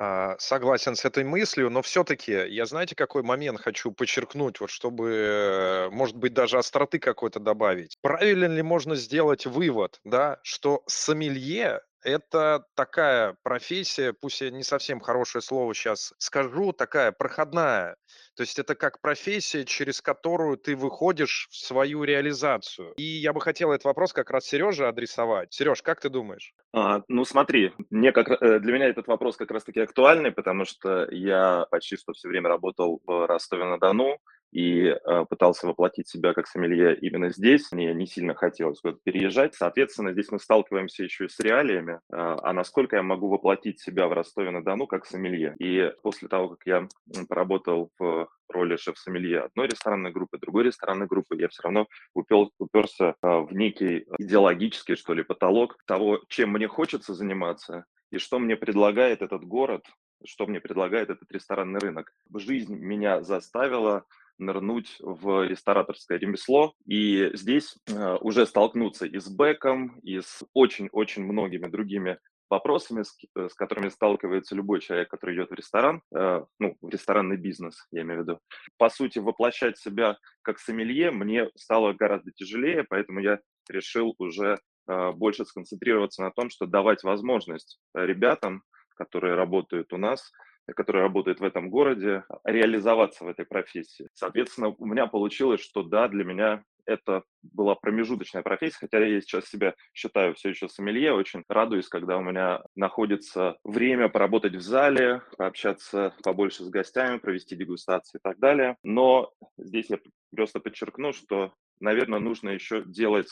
А, согласен с этой мыслью, но все-таки я знаете, какой момент хочу подчеркнуть, вот чтобы, э, может быть, даже остроты какой-то добавить. Правильно ли можно сделать вывод, да, что сомелье это такая профессия, пусть я не совсем хорошее слово сейчас скажу, такая проходная. То есть это как профессия, через которую ты выходишь в свою реализацию. И я бы хотел этот вопрос как раз Сереже адресовать. Сереж, как ты думаешь? А, ну смотри, мне как, э, для меня этот вопрос как раз-таки актуальный, потому что я почти что все время работал в Ростове-на-Дону, и э, пытался воплотить себя как сомелье именно здесь. Мне не сильно хотелось куда-то переезжать. Соответственно, здесь мы сталкиваемся еще и с реалиями, э, а насколько я могу воплотить себя в Ростове-на-Дону как сомелье. И после того, как я поработал в роли шеф-сомелье одной ресторанной группы, другой ресторанной группы, я все равно упел, уперся э, в некий идеологический, что ли, потолок того, чем мне хочется заниматься, и что мне предлагает этот город, что мне предлагает этот ресторанный рынок. Жизнь меня заставила нырнуть в рестораторское ремесло и здесь э, уже столкнуться и с бэком, и с очень-очень многими другими вопросами, с, э, с которыми сталкивается любой человек, который идет в ресторан, э, ну, в ресторанный бизнес, я имею в виду. По сути, воплощать себя как сомелье мне стало гораздо тяжелее, поэтому я решил уже э, больше сконцентрироваться на том, что давать возможность ребятам, которые работают у нас, который работает в этом городе, реализоваться в этой профессии. Соответственно, у меня получилось, что да, для меня это была промежуточная профессия, хотя я сейчас себя считаю все еще сомелье, очень радуюсь, когда у меня находится время поработать в зале, пообщаться побольше с гостями, провести дегустации и так далее. Но здесь я просто подчеркну, что, наверное, нужно еще делать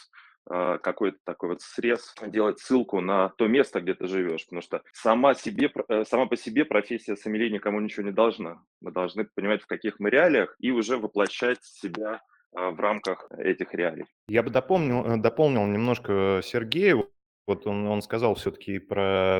какой-то такой вот срез, делать ссылку на то место, где ты живешь, потому что сама, себе, э, сама по себе профессия сомелье никому ничего не должна. Мы должны понимать, в каких мы реалиях, и уже воплощать себя а, в рамках этих реалий. Я бы дополнил, э, дополнил немножко Сергею. Вот он, он сказал все-таки про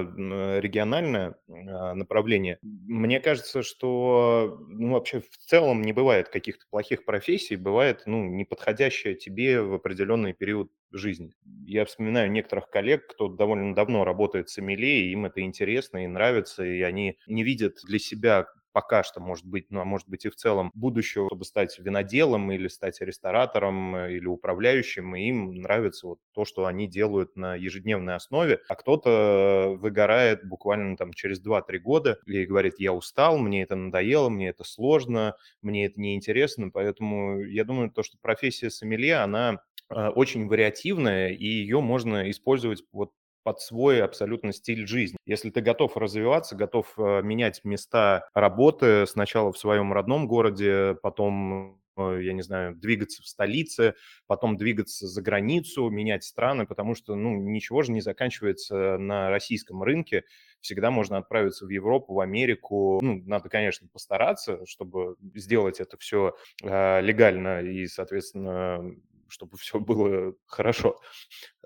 региональное а, направление. Мне кажется, что ну, вообще в целом не бывает каких-то плохих профессий, бывает ну, неподходящая тебе в определенный период жизни. Я вспоминаю некоторых коллег, кто довольно давно работает с Эмилией, им это интересно и нравится, и они не видят для себя пока что, может быть, ну, а может быть и в целом будущего, чтобы стать виноделом или стать ресторатором э, или управляющим, и им нравится вот то, что они делают на ежедневной основе, а кто-то выгорает буквально там через 2-3 года и говорит, я устал, мне это надоело, мне это сложно, мне это неинтересно, поэтому я думаю, то, что профессия сомелье, она э, очень вариативная, и ее можно использовать вот под свой абсолютно стиль жизни. Если ты готов развиваться, готов э, менять места работы сначала в своем родном городе, потом э, я не знаю, двигаться в столице, потом двигаться за границу, менять страны, потому что, ну, ничего же не заканчивается на российском рынке. Всегда можно отправиться в Европу, в Америку. Ну, надо, конечно, постараться, чтобы сделать это все э, легально и, соответственно, чтобы все было хорошо.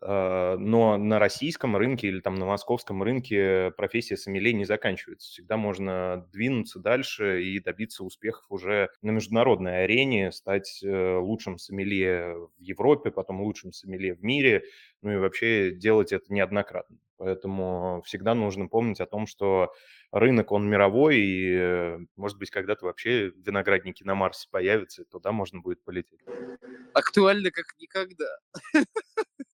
А, но на российском рынке или там на московском рынке профессия сомелье не заканчивается. Всегда можно двинуться дальше и добиться успехов уже на международной арене, стать э, лучшим сомелье в Европе, потом лучшим сомелье в мире, ну и вообще делать это неоднократно. Поэтому всегда нужно помнить о том, что рынок, он мировой, и, э, может быть, когда-то вообще виноградники на Марсе появятся, и туда можно будет полететь. Актуально как никогда.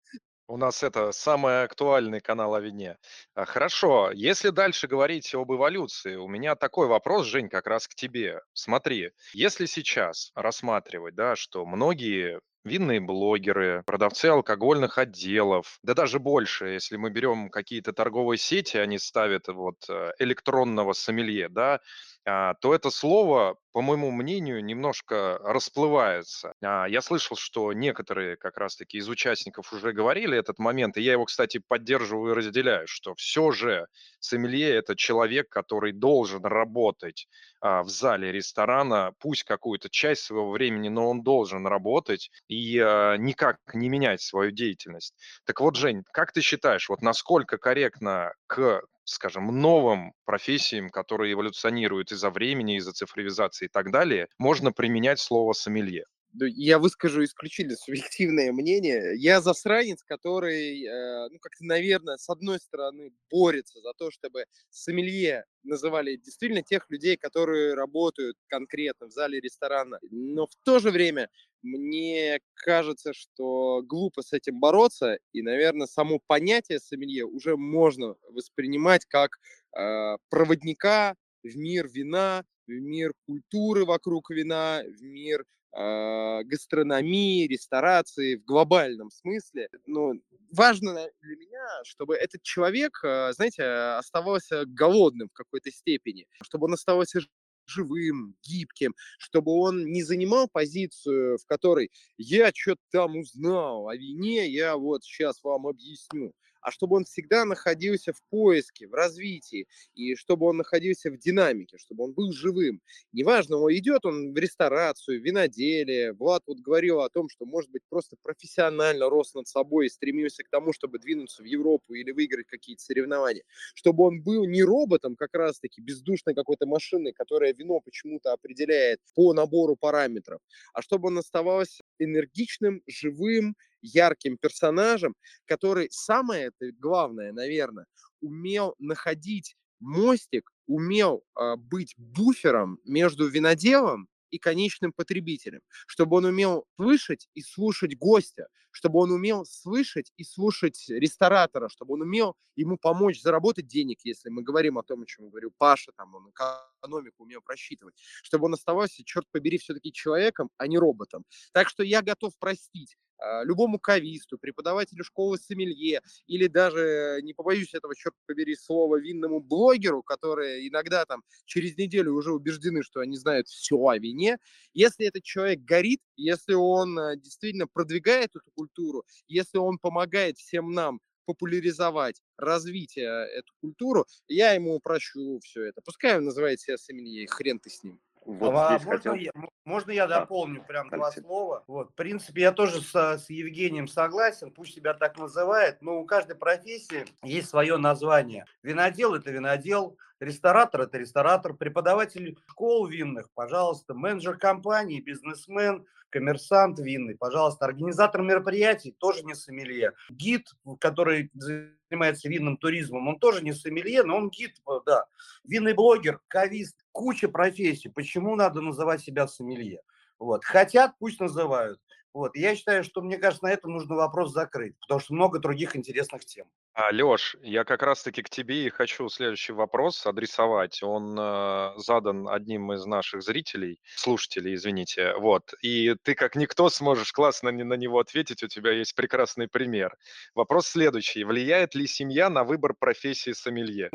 У нас это самый актуальный канал о вине. А, хорошо, если дальше говорить об эволюции, у меня такой вопрос, Жень, как раз к тебе. Смотри, если сейчас рассматривать, да, что многие винные блогеры, продавцы алкогольных отделов, да даже больше, если мы берем какие-то торговые сети, они ставят вот э, электронного сомелье, да, то это слово, по моему мнению, немножко расплывается. А, я слышал, что некоторые как раз-таки из участников уже говорили этот момент, и я его, кстати, поддерживаю и разделяю, что все же сомелье – это человек, который должен работать а, в зале ресторана, пусть какую-то часть своего времени, но он должен работать и никак не менять свою деятельность. Так вот, Жень, как ты считаешь, вот насколько корректно к скажем, новым профессиям, которые эволюционируют из-за времени, из-за цифровизации и так далее, можно применять слово «сомелье». Ну, я выскажу исключительно субъективное мнение. Я засранец, который, э, ну, как-то, наверное, с одной стороны борется за то, чтобы сомелье называли действительно тех людей, которые работают конкретно в зале ресторана. Но в то же время мне кажется, что глупо с этим бороться, и, наверное, само понятие сомелье уже можно воспринимать как э, проводника в мир вина, в мир культуры вокруг вина, в мир э, гастрономии, ресторации в глобальном смысле. Но важно для меня, чтобы этот человек, э, знаете, оставался голодным в какой-то степени, чтобы он оставался живым, гибким, чтобы он не занимал позицию, в которой я что-то там узнал о вине, я вот сейчас вам объясню а чтобы он всегда находился в поиске, в развитии, и чтобы он находился в динамике, чтобы он был живым. Неважно, он идет он в ресторацию, в виноделие. Влад вот говорил о том, что, может быть, просто профессионально рос над собой и стремился к тому, чтобы двинуться в Европу или выиграть какие-то соревнования. Чтобы он был не роботом, как раз-таки, бездушной какой-то машиной, которая вино почему-то определяет по набору параметров, а чтобы он оставался энергичным, живым, ярким персонажем, который, самое это главное, наверное, умел находить мостик, умел э, быть буфером между виноделом и конечным потребителем, чтобы он умел слышать и слушать гостя, чтобы он умел слышать и слушать ресторатора, чтобы он умел ему помочь заработать денег, если мы говорим о том, о чем говорю, Паша, там, он экономику умел просчитывать, чтобы он оставался, черт побери, все-таки человеком, а не роботом. Так что я готов простить любому кависту, преподавателю школы сомелье или даже, не побоюсь этого, черт побери, слова, винному блогеру, которые иногда там через неделю уже убеждены, что они знают все о вине, если этот человек горит, если он а, действительно продвигает эту культуру, если он помогает всем нам популяризовать, развить эту культуру, я ему прощу все это. Пускай он называет себя сомелье, хрен ты с ним. Вот а здесь можно, хотел... я, можно я дополню да. прям два слова? Вот, в принципе, я тоже с, с Евгением согласен, пусть себя так называет, но у каждой профессии есть свое название. Винодел – это винодел, ресторатор – это ресторатор, преподаватель школ винных, пожалуйста, менеджер компании, бизнесмен, коммерсант винный, пожалуйста, организатор мероприятий тоже не сомелье. Гид, который занимается винным туризмом, он тоже не сомелье, но он гид, э, да. Винный блогер, кавист, куча профессий. Почему надо называть себя сомелье? Вот. Хотят, пусть называют. Вот. Я считаю, что, мне кажется, на этом нужно вопрос закрыть, потому что много других интересных тем. А, Леш, я как раз-таки к тебе и хочу следующий вопрос адресовать. Он э, задан одним из наших зрителей, слушателей, извините. Вот. И ты как никто сможешь классно на него ответить, у тебя есть прекрасный пример. Вопрос следующий. Влияет ли семья на выбор профессии сомелье?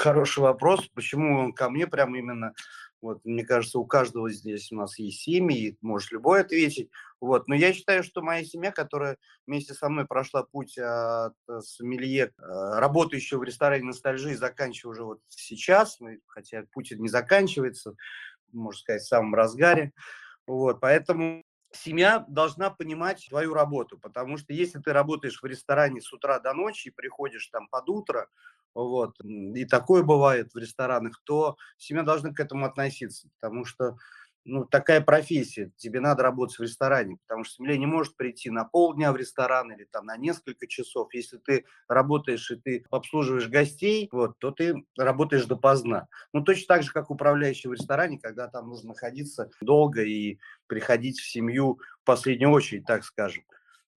Хороший вопрос. Почему он ко мне прям именно вот, мне кажется, у каждого здесь у нас есть семьи, может любой ответить. Вот. Но я считаю, что моя семья, которая вместе со мной прошла путь от э, сомелье, э, работающего в ресторане ностальжи, заканчивая уже вот сейчас, ну, хотя путь не заканчивается, можно сказать, в самом разгаре. Вот. Поэтому семья должна понимать твою работу, потому что если ты работаешь в ресторане с утра до ночи и приходишь там под утро, вот, и такое бывает в ресторанах, то семья должна к этому относиться, потому что ну, такая профессия, тебе надо работать в ресторане, потому что семья не может прийти на полдня в ресторан или там на несколько часов. Если ты работаешь и ты обслуживаешь гостей, вот, то ты работаешь допоздна. Ну, точно так же, как управляющий в ресторане, когда там нужно находиться долго и приходить в семью в последнюю очередь, так скажем.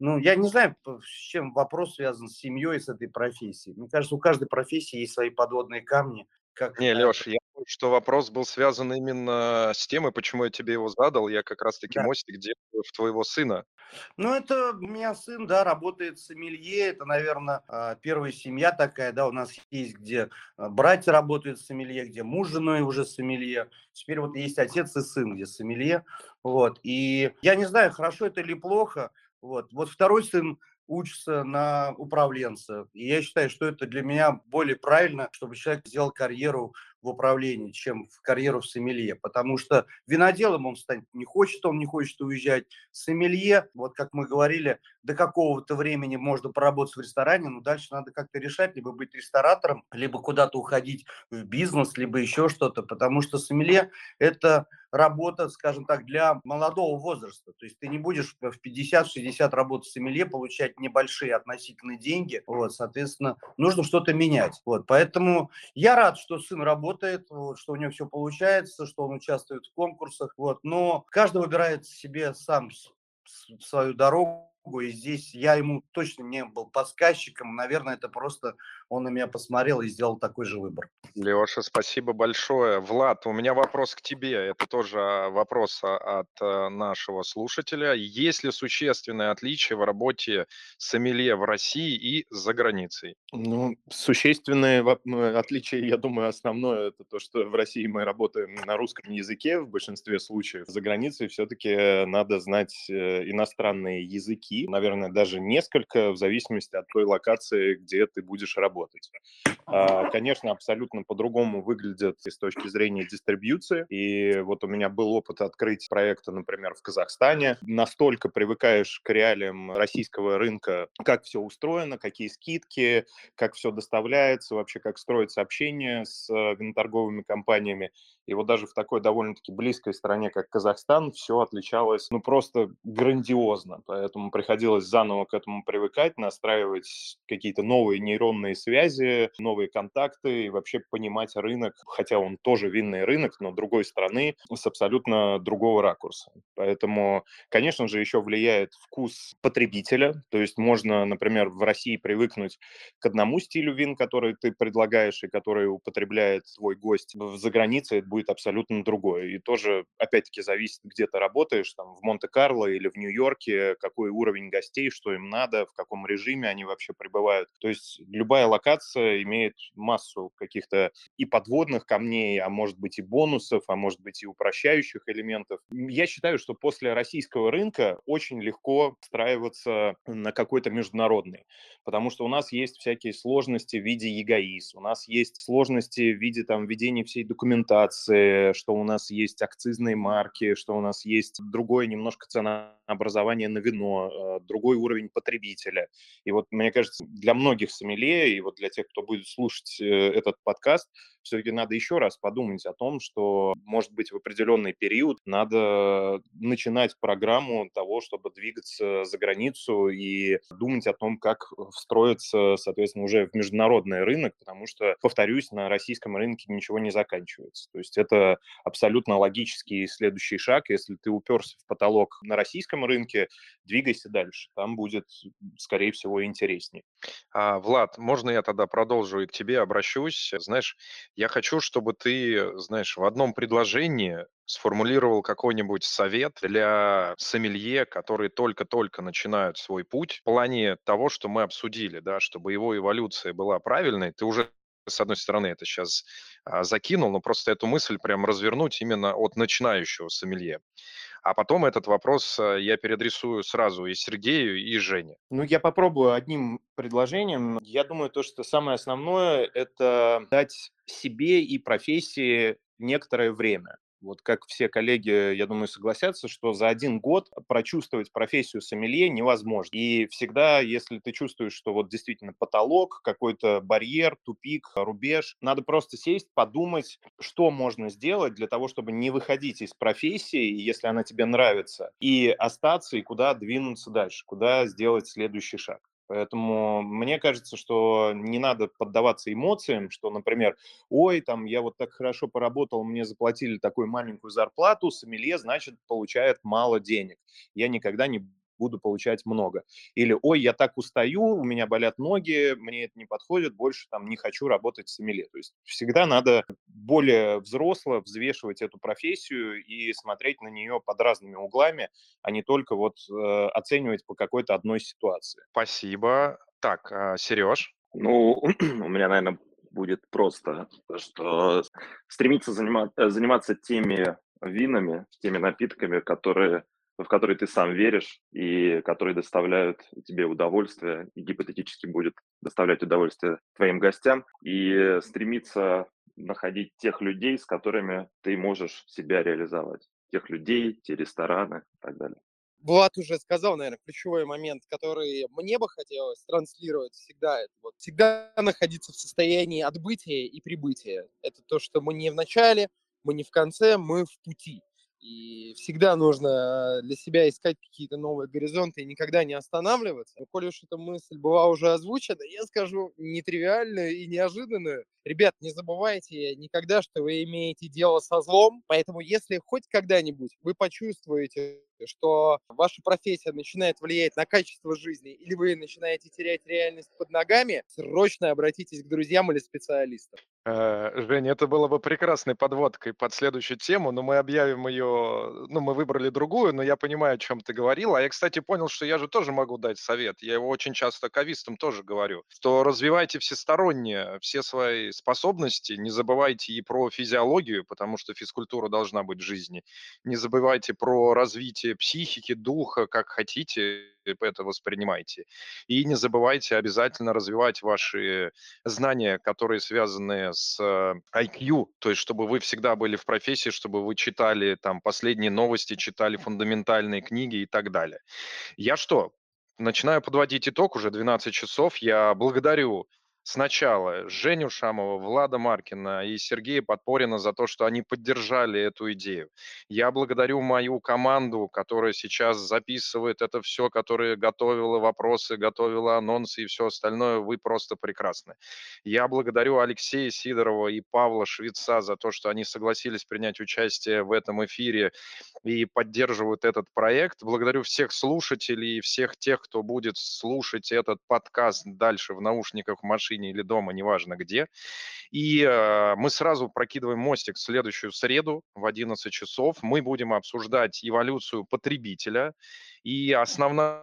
Ну, я не знаю, с чем вопрос связан с семьей, с этой профессией. Мне кажется, у каждой профессии есть свои подводные камни. Как... Не, Леш, я думаю, что вопрос был связан именно с тем, и почему я тебе его задал. Я как раз-таки да. мостик делаю в твоего сына. Ну, это у меня сын, да, работает в сомелье. Это, наверное, а, первая семья такая, да, у нас есть, где а, братья работают в сомелье, где муж с женой уже сомелье. Теперь вот есть отец и сын, где сомелье. Вот, и я не знаю, хорошо это или плохо, вот. вот второй сын учится на управленца. И я считаю, что это для меня более правильно, чтобы человек сделал карьеру в управлении, чем в карьеру в сомелье. Потому что виноделом он станет не хочет, он не хочет уезжать. Сомелье, вот как мы говорили, до какого-то времени можно поработать в ресторане, но дальше надо как-то решать, либо быть ресторатором, либо куда-то уходить в бизнес, либо еще что-то. Потому что сомелье – это работа, скажем так, для молодого возраста. То есть ты не будешь в 50-60 работать в сомелье, получать небольшие относительные деньги. Вот, соответственно, нужно что-то менять. Вот, поэтому я рад, что сын работает, вот, что у него все получается, что он участвует в конкурсах. Вот, но каждый выбирает себе сам свою дорогу и здесь я ему точно не был подсказчиком. Наверное, это просто он на меня посмотрел и сделал такой же выбор. Леша, спасибо большое. Влад, у меня вопрос к тебе. Это тоже а, вопрос а, от э, нашего слушателя. Есть ли существенное отличие в работе сомелье в России и за границей? Ну, существенное отличие, я думаю, основное, это то, что в России мы работаем на русском языке в большинстве случаев. За границей все-таки надо знать э, иностранные языки языки, наверное, даже несколько, в зависимости от той локации, где ты будешь работать. А, конечно, абсолютно по-другому выглядят с точки зрения дистрибьюции. И вот у меня был опыт открыть проекта, например, в Казахстане. Настолько привыкаешь к реалиям российского рынка, как все устроено, какие скидки, как все доставляется, вообще как строится общение с э, виноторговыми компаниями. И вот даже в такой довольно-таки близкой стране, как Казахстан, все отличалось, ну, просто грандиозно. Поэтому приходилось заново к этому привыкать, настраивать какие-то новые нейронные связи, новые контакты и вообще понимать рынок, хотя он тоже винный рынок, но другой страны, с абсолютно другого ракурса. Поэтому, конечно же, еще влияет вкус потребителя, то есть можно, например, в России привыкнуть к одному стилю вин, который ты предлагаешь и который употребляет твой гость. За границей будет абсолютно другое. И тоже, опять-таки, зависит, где ты работаешь, там, в Монте-Карло или в Нью-Йорке, какой уровень гостей, что им надо, в каком режиме они вообще пребывают. То есть любая локация имеет массу каких-то и подводных камней, а может быть и бонусов, а может быть и упрощающих элементов. Я считаю, что после российского рынка очень легко встраиваться на какой-то международный, потому что у нас есть всякие сложности в виде ЕГАИС, у нас есть сложности в виде там ведения всей документации, что у нас есть акцизные марки, что у нас есть другое немножко ценообразование на вино, э, другой уровень потребителя. И вот, мне кажется, для многих сомелье, и вот для тех, кто будет слушать э, этот подкаст, все-таки надо еще раз подумать о том, что, может быть, в определенный период надо начинать программу того, чтобы двигаться за границу и думать о том, как встроиться, соответственно, уже в международный рынок, потому что, повторюсь, на российском рынке ничего не заканчивается. То есть это абсолютно логический следующий шаг. Если ты уперся в потолок на российском рынке, двигайся дальше. Там будет, скорее всего, интереснее. А, Влад, можно я тогда продолжу и к тебе обращусь? Знаешь, я хочу, чтобы ты, знаешь, в одном предложении сформулировал какой-нибудь совет для сомелье, которые только-только начинают свой путь в плане того, что мы обсудили, да, чтобы его эволюция была правильной. Ты уже с одной стороны, это сейчас а, закинул, но просто эту мысль прям развернуть именно от начинающего сомелье. А потом этот вопрос а, я переадресую сразу и Сергею, и Жене. Ну, я попробую одним предложением. Я думаю, то, что самое основное, это дать себе и профессии некоторое время. Вот как все коллеги, я думаю, согласятся, что за один год прочувствовать профессию сомелье невозможно. И всегда, если ты чувствуешь, что вот действительно потолок, какой-то барьер, тупик, рубеж, надо просто сесть, подумать, что можно сделать для того, чтобы не выходить из профессии, если она тебе нравится, и остаться, и куда двинуться дальше, куда сделать следующий шаг. Поэтому мне кажется, что не надо поддаваться эмоциям, что, например, ой, там я вот так хорошо поработал, мне заплатили такую маленькую зарплату, сомелье, значит, получает мало денег. Я никогда не буду получать много. Или, ой, я так устаю, у меня болят ноги, мне это не подходит, больше там не хочу работать в сомелье. То есть всегда надо более взросло взвешивать эту профессию и смотреть на нее под разными углами, а не только вот э, оценивать по какой-то одной ситуации. Спасибо. Так, а, Сереж? Ну, у меня, наверное, будет просто, что стремиться заниматься, заниматься теми винами, теми напитками, которые в которые ты сам веришь и которые доставляют тебе удовольствие и гипотетически будет доставлять удовольствие твоим гостям, и стремиться находить тех людей, с которыми ты можешь себя реализовать. Тех людей, те рестораны и так далее. Влад уже сказал, наверное, ключевой момент, который мне бы хотелось транслировать всегда. Это вот всегда находиться в состоянии отбытия и прибытия. Это то, что мы не в начале, мы не в конце, мы в пути. И всегда нужно для себя искать какие-то новые горизонты и никогда не останавливаться. Но коли уж эта мысль была уже озвучена, я скажу нетривиальную и неожиданную. Ребят, не забывайте никогда, что вы имеете дело со злом. Поэтому если хоть когда-нибудь вы почувствуете, что ваша профессия начинает влиять на качество жизни или вы начинаете терять реальность под ногами, срочно обратитесь к друзьям или специалистам. Э, Женя, это было бы прекрасной подводкой под следующую тему, но мы объявим ее, ну, мы выбрали другую, но я понимаю, о чем ты говорил. А я, кстати, понял, что я же тоже могу дать совет. Я его очень часто кавистам тоже говорю, что развивайте всесторонне все свои способности, не забывайте и про физиологию, потому что физкультура должна быть в жизни. Не забывайте про развитие психики, духа, как хотите, это воспринимайте. И не забывайте обязательно развивать ваши знания, которые связаны с IQ, то есть чтобы вы всегда были в профессии, чтобы вы читали там последние новости, читали фундаментальные книги и так далее. Я что, начинаю подводить итог, уже 12 часов. Я благодарю сначала Женю Шамова, Влада Маркина и Сергея Подпорина за то, что они поддержали эту идею. Я благодарю мою команду, которая сейчас записывает это все, которая готовила вопросы, готовила анонсы и все остальное. Вы просто прекрасны. Я благодарю Алексея Сидорова и Павла Швеца за то, что они согласились принять участие в этом эфире и поддерживают этот проект. Благодарю всех слушателей и всех тех, кто будет слушать этот подкаст дальше в наушниках в машине машине или дома, неважно где. И э, мы сразу прокидываем мостик в следующую среду в 11 часов. Мы будем обсуждать эволюцию потребителя. И основной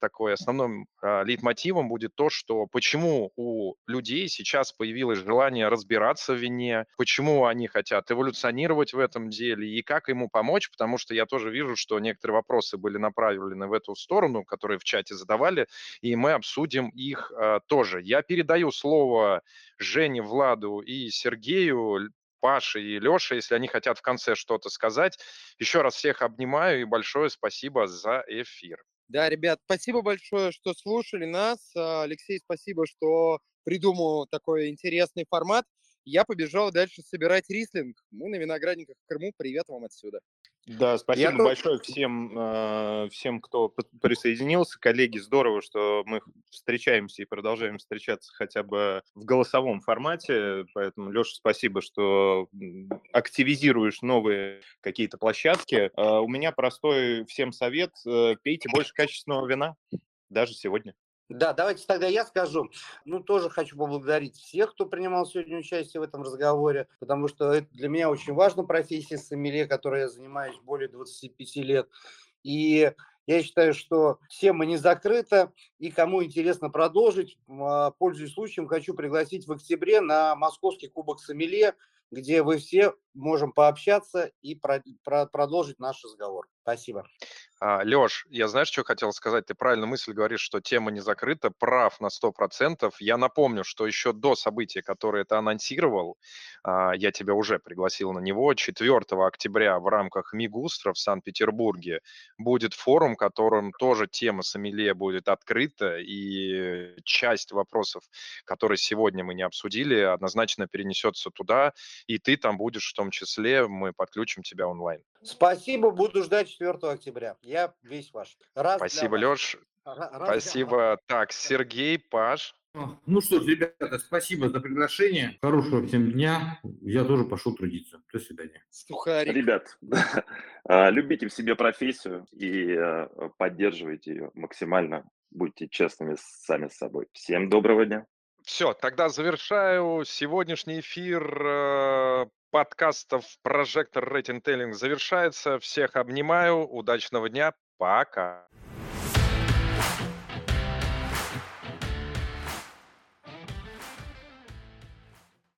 такой, основным э, лейтмотивом будет то, что почему у людей сейчас появилось желание разбираться в вине, почему они хотят эволюционировать в этом деле и как ему помочь, потому что я тоже вижу, что некоторые вопросы были направлены в эту сторону, которые в чате задавали, и мы обсудим их э, тоже. Я передаю слово Жене, Владу и Сергею. Паше и Леше, если они хотят в конце что-то сказать. Еще раз всех обнимаю и большое спасибо за эфир. Да, ребят, спасибо большое, что слушали нас. А, Алексей, спасибо, что придумал такой интересный формат. Я побежал дальше собирать рислинг. Мы на виноградниках в Крыму. Привет вам отсюда. Да, спасибо Я большое тоже... всем, э, всем, кто присоединился. Коллеги, здорово, что мы встречаемся и продолжаем встречаться хотя бы в голосовом формате. Поэтому, Леша, спасибо, что активизируешь новые какие-то площадки. Э, у меня простой всем совет. Э, пейте больше качественного вина, даже сегодня. Да, давайте тогда я скажу. Ну, тоже хочу поблагодарить всех, кто принимал сегодня участие в этом разговоре, потому что это для меня очень важна профессия сомелье, которой я занимаюсь более 25 лет. И я считаю, что тема не закрыта, и кому интересно продолжить, а, пользуясь случаем, хочу пригласить в октябре на Московский Кубок Сомелье, где вы все можем пообщаться и про, про, продолжить наш разговор. Спасибо. А, Леш, я знаешь, что хотел сказать? Ты правильно мысль говоришь, что тема не закрыта, прав на 100%. Я напомню, что еще до события, которое ты анонсировал, а, я тебя уже пригласил на него, 4 октября в рамках Мигустра в Санкт-Петербурге будет форум, которым тоже тема сомелье будет открыта, и часть вопросов, которые сегодня мы не обсудили, однозначно перенесется туда, и ты там будешь том числе, мы подключим тебя онлайн. Спасибо, буду ждать 4 октября. Я весь ваш. Раз Спасибо, Леш. Спасибо. Так, Сергей, Паш. Ну что ж, ребята, спасибо за приглашение. Хорошего всем дня. Я тоже пошел трудиться. До свидания. Сухарик. Ребят, а, любите в себе профессию и а, поддерживайте ее максимально. Будьте честными сами с собой. Всем доброго дня. Все, тогда завершаю сегодняшний эфир э, подкастов Прожектор Рейтинг Теллинг завершается. Всех обнимаю. Удачного дня. Пока.